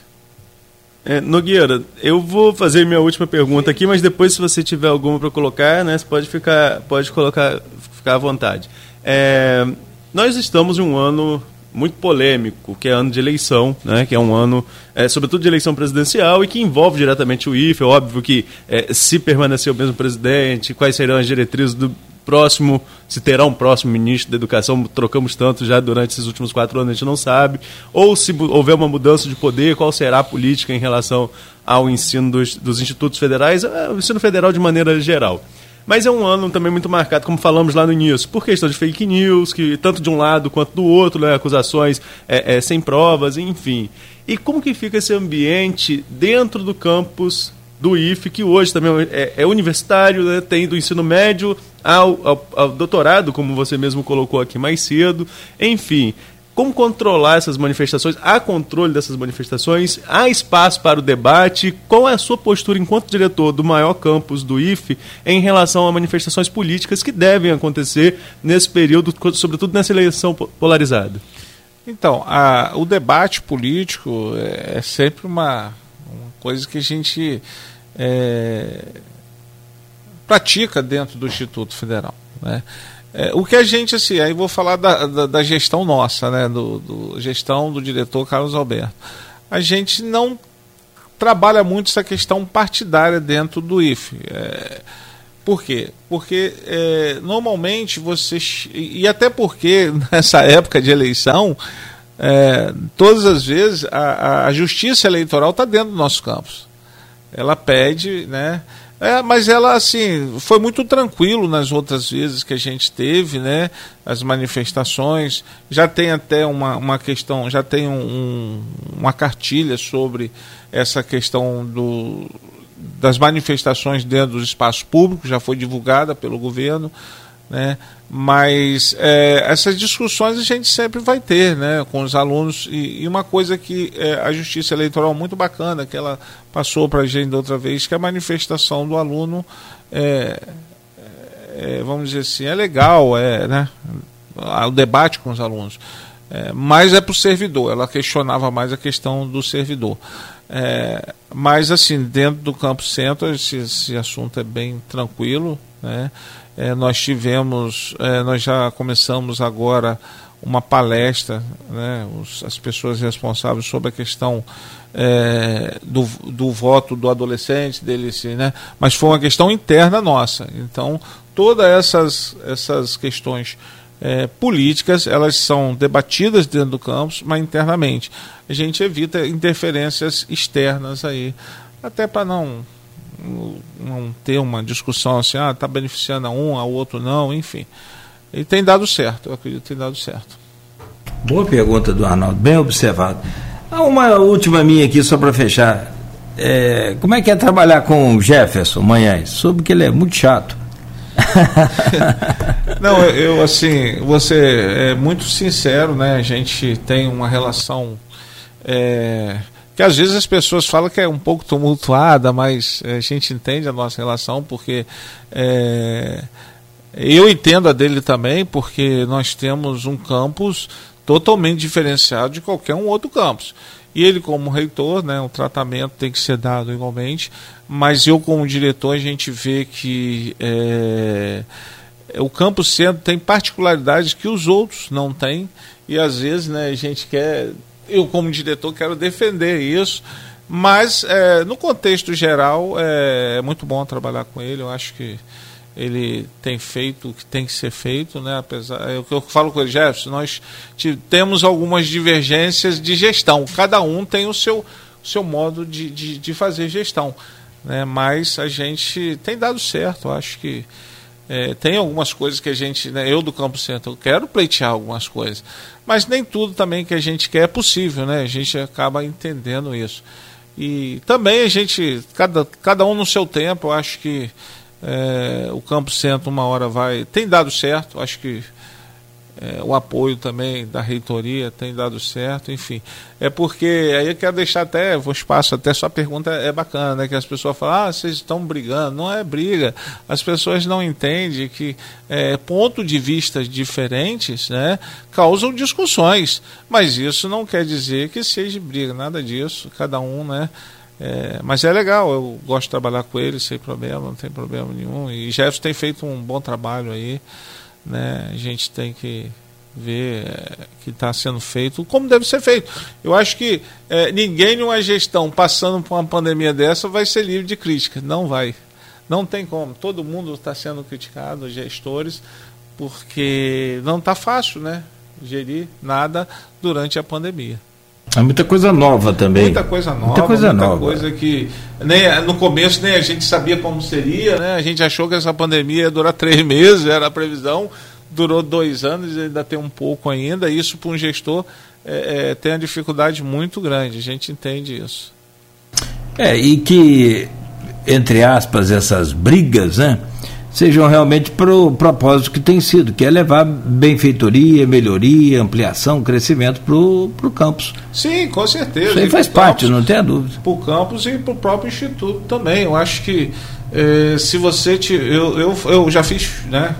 É, Nogueira, eu vou fazer minha última pergunta aqui, mas depois, se você tiver alguma para colocar, né, você pode ficar, pode colocar, ficar à vontade. É, nós estamos em um ano muito polêmico, que é ano de eleição, né, que é um ano, é, sobretudo de eleição presidencial, e que envolve diretamente o IFE. É óbvio que é, se permanecer o mesmo presidente, quais serão as diretrizes do próximo, se terá um próximo ministro da educação, trocamos tanto já durante esses últimos quatro anos, a gente não sabe, ou se houver uma mudança de poder, qual será a política em relação ao ensino dos, dos institutos federais, é, o ensino federal de maneira geral. Mas é um ano também muito marcado, como falamos lá no início, por questão de fake news, que tanto de um lado quanto do outro, né, acusações é, é, sem provas, enfim. E como que fica esse ambiente dentro do campus do IFE, que hoje também é, é universitário, né, tem do ensino médio ao, ao, ao doutorado, como você mesmo colocou aqui mais cedo, enfim como controlar essas manifestações? Há controle dessas manifestações? Há espaço para o debate? Qual é a sua postura enquanto diretor do maior campus do IFE em relação a manifestações políticas que devem acontecer nesse período, sobretudo nessa eleição polarizada? Então, a, o debate político é, é sempre uma, uma, coisa que a gente é, pratica dentro do Instituto Federal. Né? É, o que a gente, assim, aí vou falar da, da, da gestão nossa, né, do, do, gestão do diretor Carlos Alberto. A gente não trabalha muito essa questão partidária dentro do IFE. É, por quê? Porque é, normalmente vocês. E até porque nessa época de eleição, é, todas as vezes a, a justiça eleitoral está dentro do nosso campus. Ela pede, né? É, mas ela, assim, foi muito tranquilo nas outras vezes que a gente teve, né? As manifestações. Já tem até uma, uma questão, já tem um, uma cartilha sobre essa questão do, das manifestações dentro dos espaços públicos, já foi divulgada pelo governo. Né? Mas é, essas discussões a gente sempre vai ter né, com os alunos. E, e uma coisa que é, a Justiça Eleitoral muito bacana, que ela passou para a gente da outra vez, que a manifestação do aluno é, é, vamos dizer assim, é legal, é, né, o debate com os alunos. É, mas é para o servidor, ela questionava mais a questão do servidor. É, mas assim, dentro do campo centro, esse, esse assunto é bem tranquilo, Né? É, nós tivemos, é, nós já começamos agora uma palestra, né, os, as pessoas responsáveis sobre a questão é, do, do voto do adolescente, dele, né, mas foi uma questão interna nossa. Então, todas essas, essas questões é, políticas, elas são debatidas dentro do campus, mas internamente. A gente evita interferências externas aí, até para não, não ter uma discussão assim, ah, está beneficiando a um, a outro não, enfim. E tem dado certo, eu acredito que tem dado certo. Boa pergunta do Arnaldo, bem observado. Uma última minha aqui, só para fechar. É, como é que é trabalhar com o Jefferson Manhães? Soube que ele é muito chato. Não, eu assim, você é muito sincero, né? A gente tem uma relação é, que às vezes as pessoas falam que é um pouco tumultuada, mas a gente entende a nossa relação porque é, eu entendo a dele também, porque nós temos um campus totalmente diferenciado de qualquer um outro campus. E ele, como reitor, né, o tratamento tem que ser dado igualmente, mas eu, como diretor, a gente vê que é, o campus centro tem particularidades que os outros não têm, e às vezes né, a gente quer, eu, como diretor, quero defender isso. Mas, é, no contexto geral, é, é muito bom trabalhar com ele. Eu acho que ele tem feito o que tem que ser feito, né? Apesar, é que eu falo com ele, Jefferson, nós temos algumas divergências de gestão. Cada um tem o seu, seu modo de, de, de fazer gestão, né? Mas a gente tem dado certo. Eu acho que é, tem algumas coisas que a gente, né, eu do Campo Centro, quero pleitear algumas coisas, mas nem tudo também que a gente quer é possível, né? A gente acaba entendendo isso. E também a gente, cada, cada um no seu tempo, eu acho que é, o Campo Centro, uma hora vai. Tem dado certo, acho que é, o apoio também da reitoria tem dado certo, enfim. É porque aí eu quero deixar até o espaço, até sua pergunta é bacana, né? Que as pessoas falam, ah, vocês estão brigando. Não é briga. As pessoas não entendem que é, pontos de vista diferentes né, causam discussões. Mas isso não quer dizer que seja briga, nada disso. Cada um, né? É, mas é legal, eu gosto de trabalhar com ele sem problema, não tem problema nenhum. E Jefferson tem feito um bom trabalho aí, né? A gente tem que ver é, que está sendo feito como deve ser feito. Eu acho que é, ninguém numa gestão passando por uma pandemia dessa vai ser livre de crítica. Não vai. Não tem como. Todo mundo está sendo criticado, gestores, porque não está fácil, né? Gerir nada durante a pandemia. É muita coisa nova também. Muita coisa nova. Muita coisa muita nova. coisa que nem, no começo nem a gente sabia como seria, né? A gente achou que essa pandemia ia durar três meses, era a previsão. Durou dois anos, ainda tem um pouco ainda. Isso para um gestor é, é, tem uma dificuldade muito grande. A gente entende isso. É, e que, entre aspas, essas brigas, né? Sejam realmente para o propósito que tem sido, que é levar benfeitoria, melhoria, ampliação, crescimento para o campus. Sim, com certeza. Isso aí faz parte, campus, não tem dúvida. Para o campus e para o próprio instituto também. Eu acho que eh, se você. Te, eu, eu, eu já fiz, né?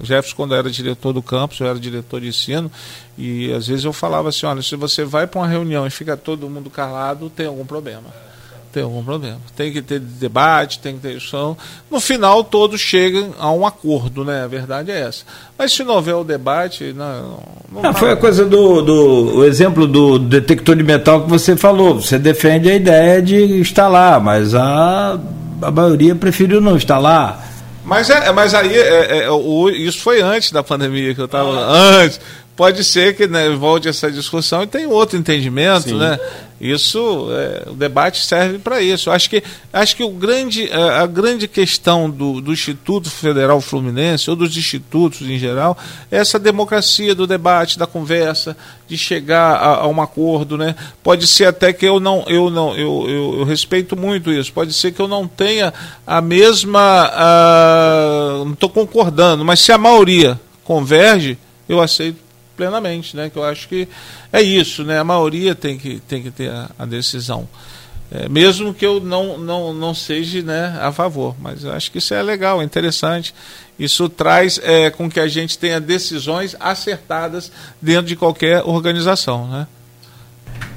Jefferson, quando era diretor do campus, eu era diretor de ensino, e às vezes eu falava assim: olha, se você vai para uma reunião e fica todo mundo calado, tem algum problema tem algum problema. Tem que ter debate, tem que ter discussão. No final, todos chegam a um acordo, né? A verdade é essa. Mas se não houver o debate, não. não ah, foi a coisa do, do o exemplo do detector de metal que você falou. Você defende a ideia de instalar, mas a, a maioria preferiu não instalar. Mas, é, mas aí, é, é, o, isso foi antes da pandemia que eu estava. Ah. Antes pode ser que né, volte essa discussão e tem outro entendimento, Sim. né? Isso, é, o debate serve para isso. Acho que, acho que o grande, a, a grande questão do, do, Instituto Federal Fluminense, ou dos institutos em geral, é essa democracia do debate, da conversa, de chegar a, a um acordo. Né? Pode ser até que eu não, eu não, eu, eu, eu respeito muito isso. Pode ser que eu não tenha a mesma. A, não estou concordando, mas se a maioria converge, eu aceito plenamente, né? Que eu acho que é isso, né? A maioria tem que, tem que ter a, a decisão. É, mesmo que eu não, não, não seja né, a favor, mas acho que isso é legal, é interessante. Isso traz é, com que a gente tenha decisões acertadas dentro de qualquer organização. Né?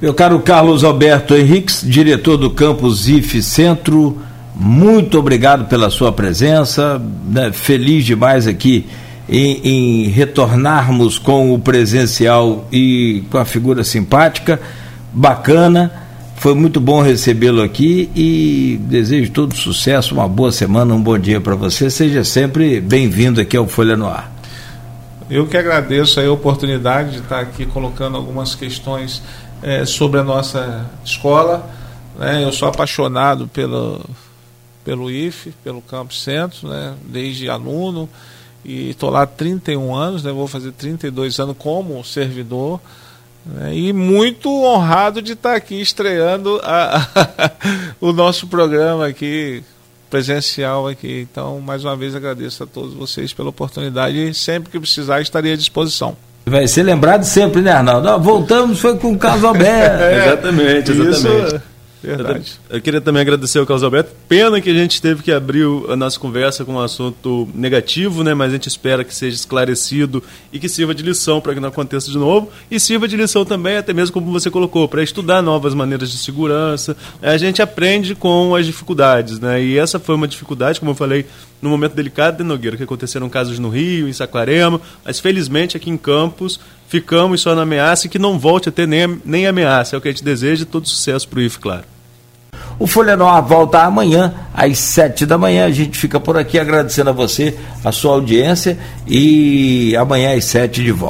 Meu caro Carlos Alberto Henriques, diretor do campus IF Centro, muito obrigado pela sua presença, né? feliz demais aqui em, em, retornarmos com o presencial e com a figura simpática, bacana. Foi muito bom recebê-lo aqui e desejo todo sucesso, uma boa semana, um bom dia para você. Seja sempre bem-vindo aqui ao Folha no Ar. Eu que agradeço a oportunidade de estar aqui colocando algumas questões é, sobre a nossa escola. Né? Eu sou apaixonado pelo, pelo IFE, pelo Campus Centro, né? desde aluno, e estou lá há 31 anos, né? vou fazer 32 anos como servidor. Né? E muito honrado de estar aqui estreando a, a, o nosso programa aqui, presencial aqui. Então, mais uma vez agradeço a todos vocês pela oportunidade e sempre que precisar estarei à disposição. Vai ser lembrado sempre, né, Arnaldo? voltamos, foi com o Carlos Alberto. é, exatamente, exatamente. Isso Verdade. Eu, eu, queria também agradecer ao Carlos Alberto. Pena que a gente teve que abrir a nossa conversa com um assunto negativo, né? Mas a gente espera que seja esclarecido e que sirva de lição para que não aconteça de novo. E sirva de lição também, até mesmo como você colocou, para estudar novas maneiras de segurança. A gente aprende com as dificuldades, né? E essa foi uma dificuldade, como eu falei, no momento delicado de Nogueira, que aconteceram casos no Rio, em Saquarema, mas felizmente aqui em Campos ficamos só na ameaça e que não volte a ter nem, nem ameaça. É o que a gente deseja e todo sucesso para o IF, claro. O Folha Nova volta amanhã, às sete da manhã. A gente fica por aqui agradecendo a você, a sua audiência e amanhã às sete de volta.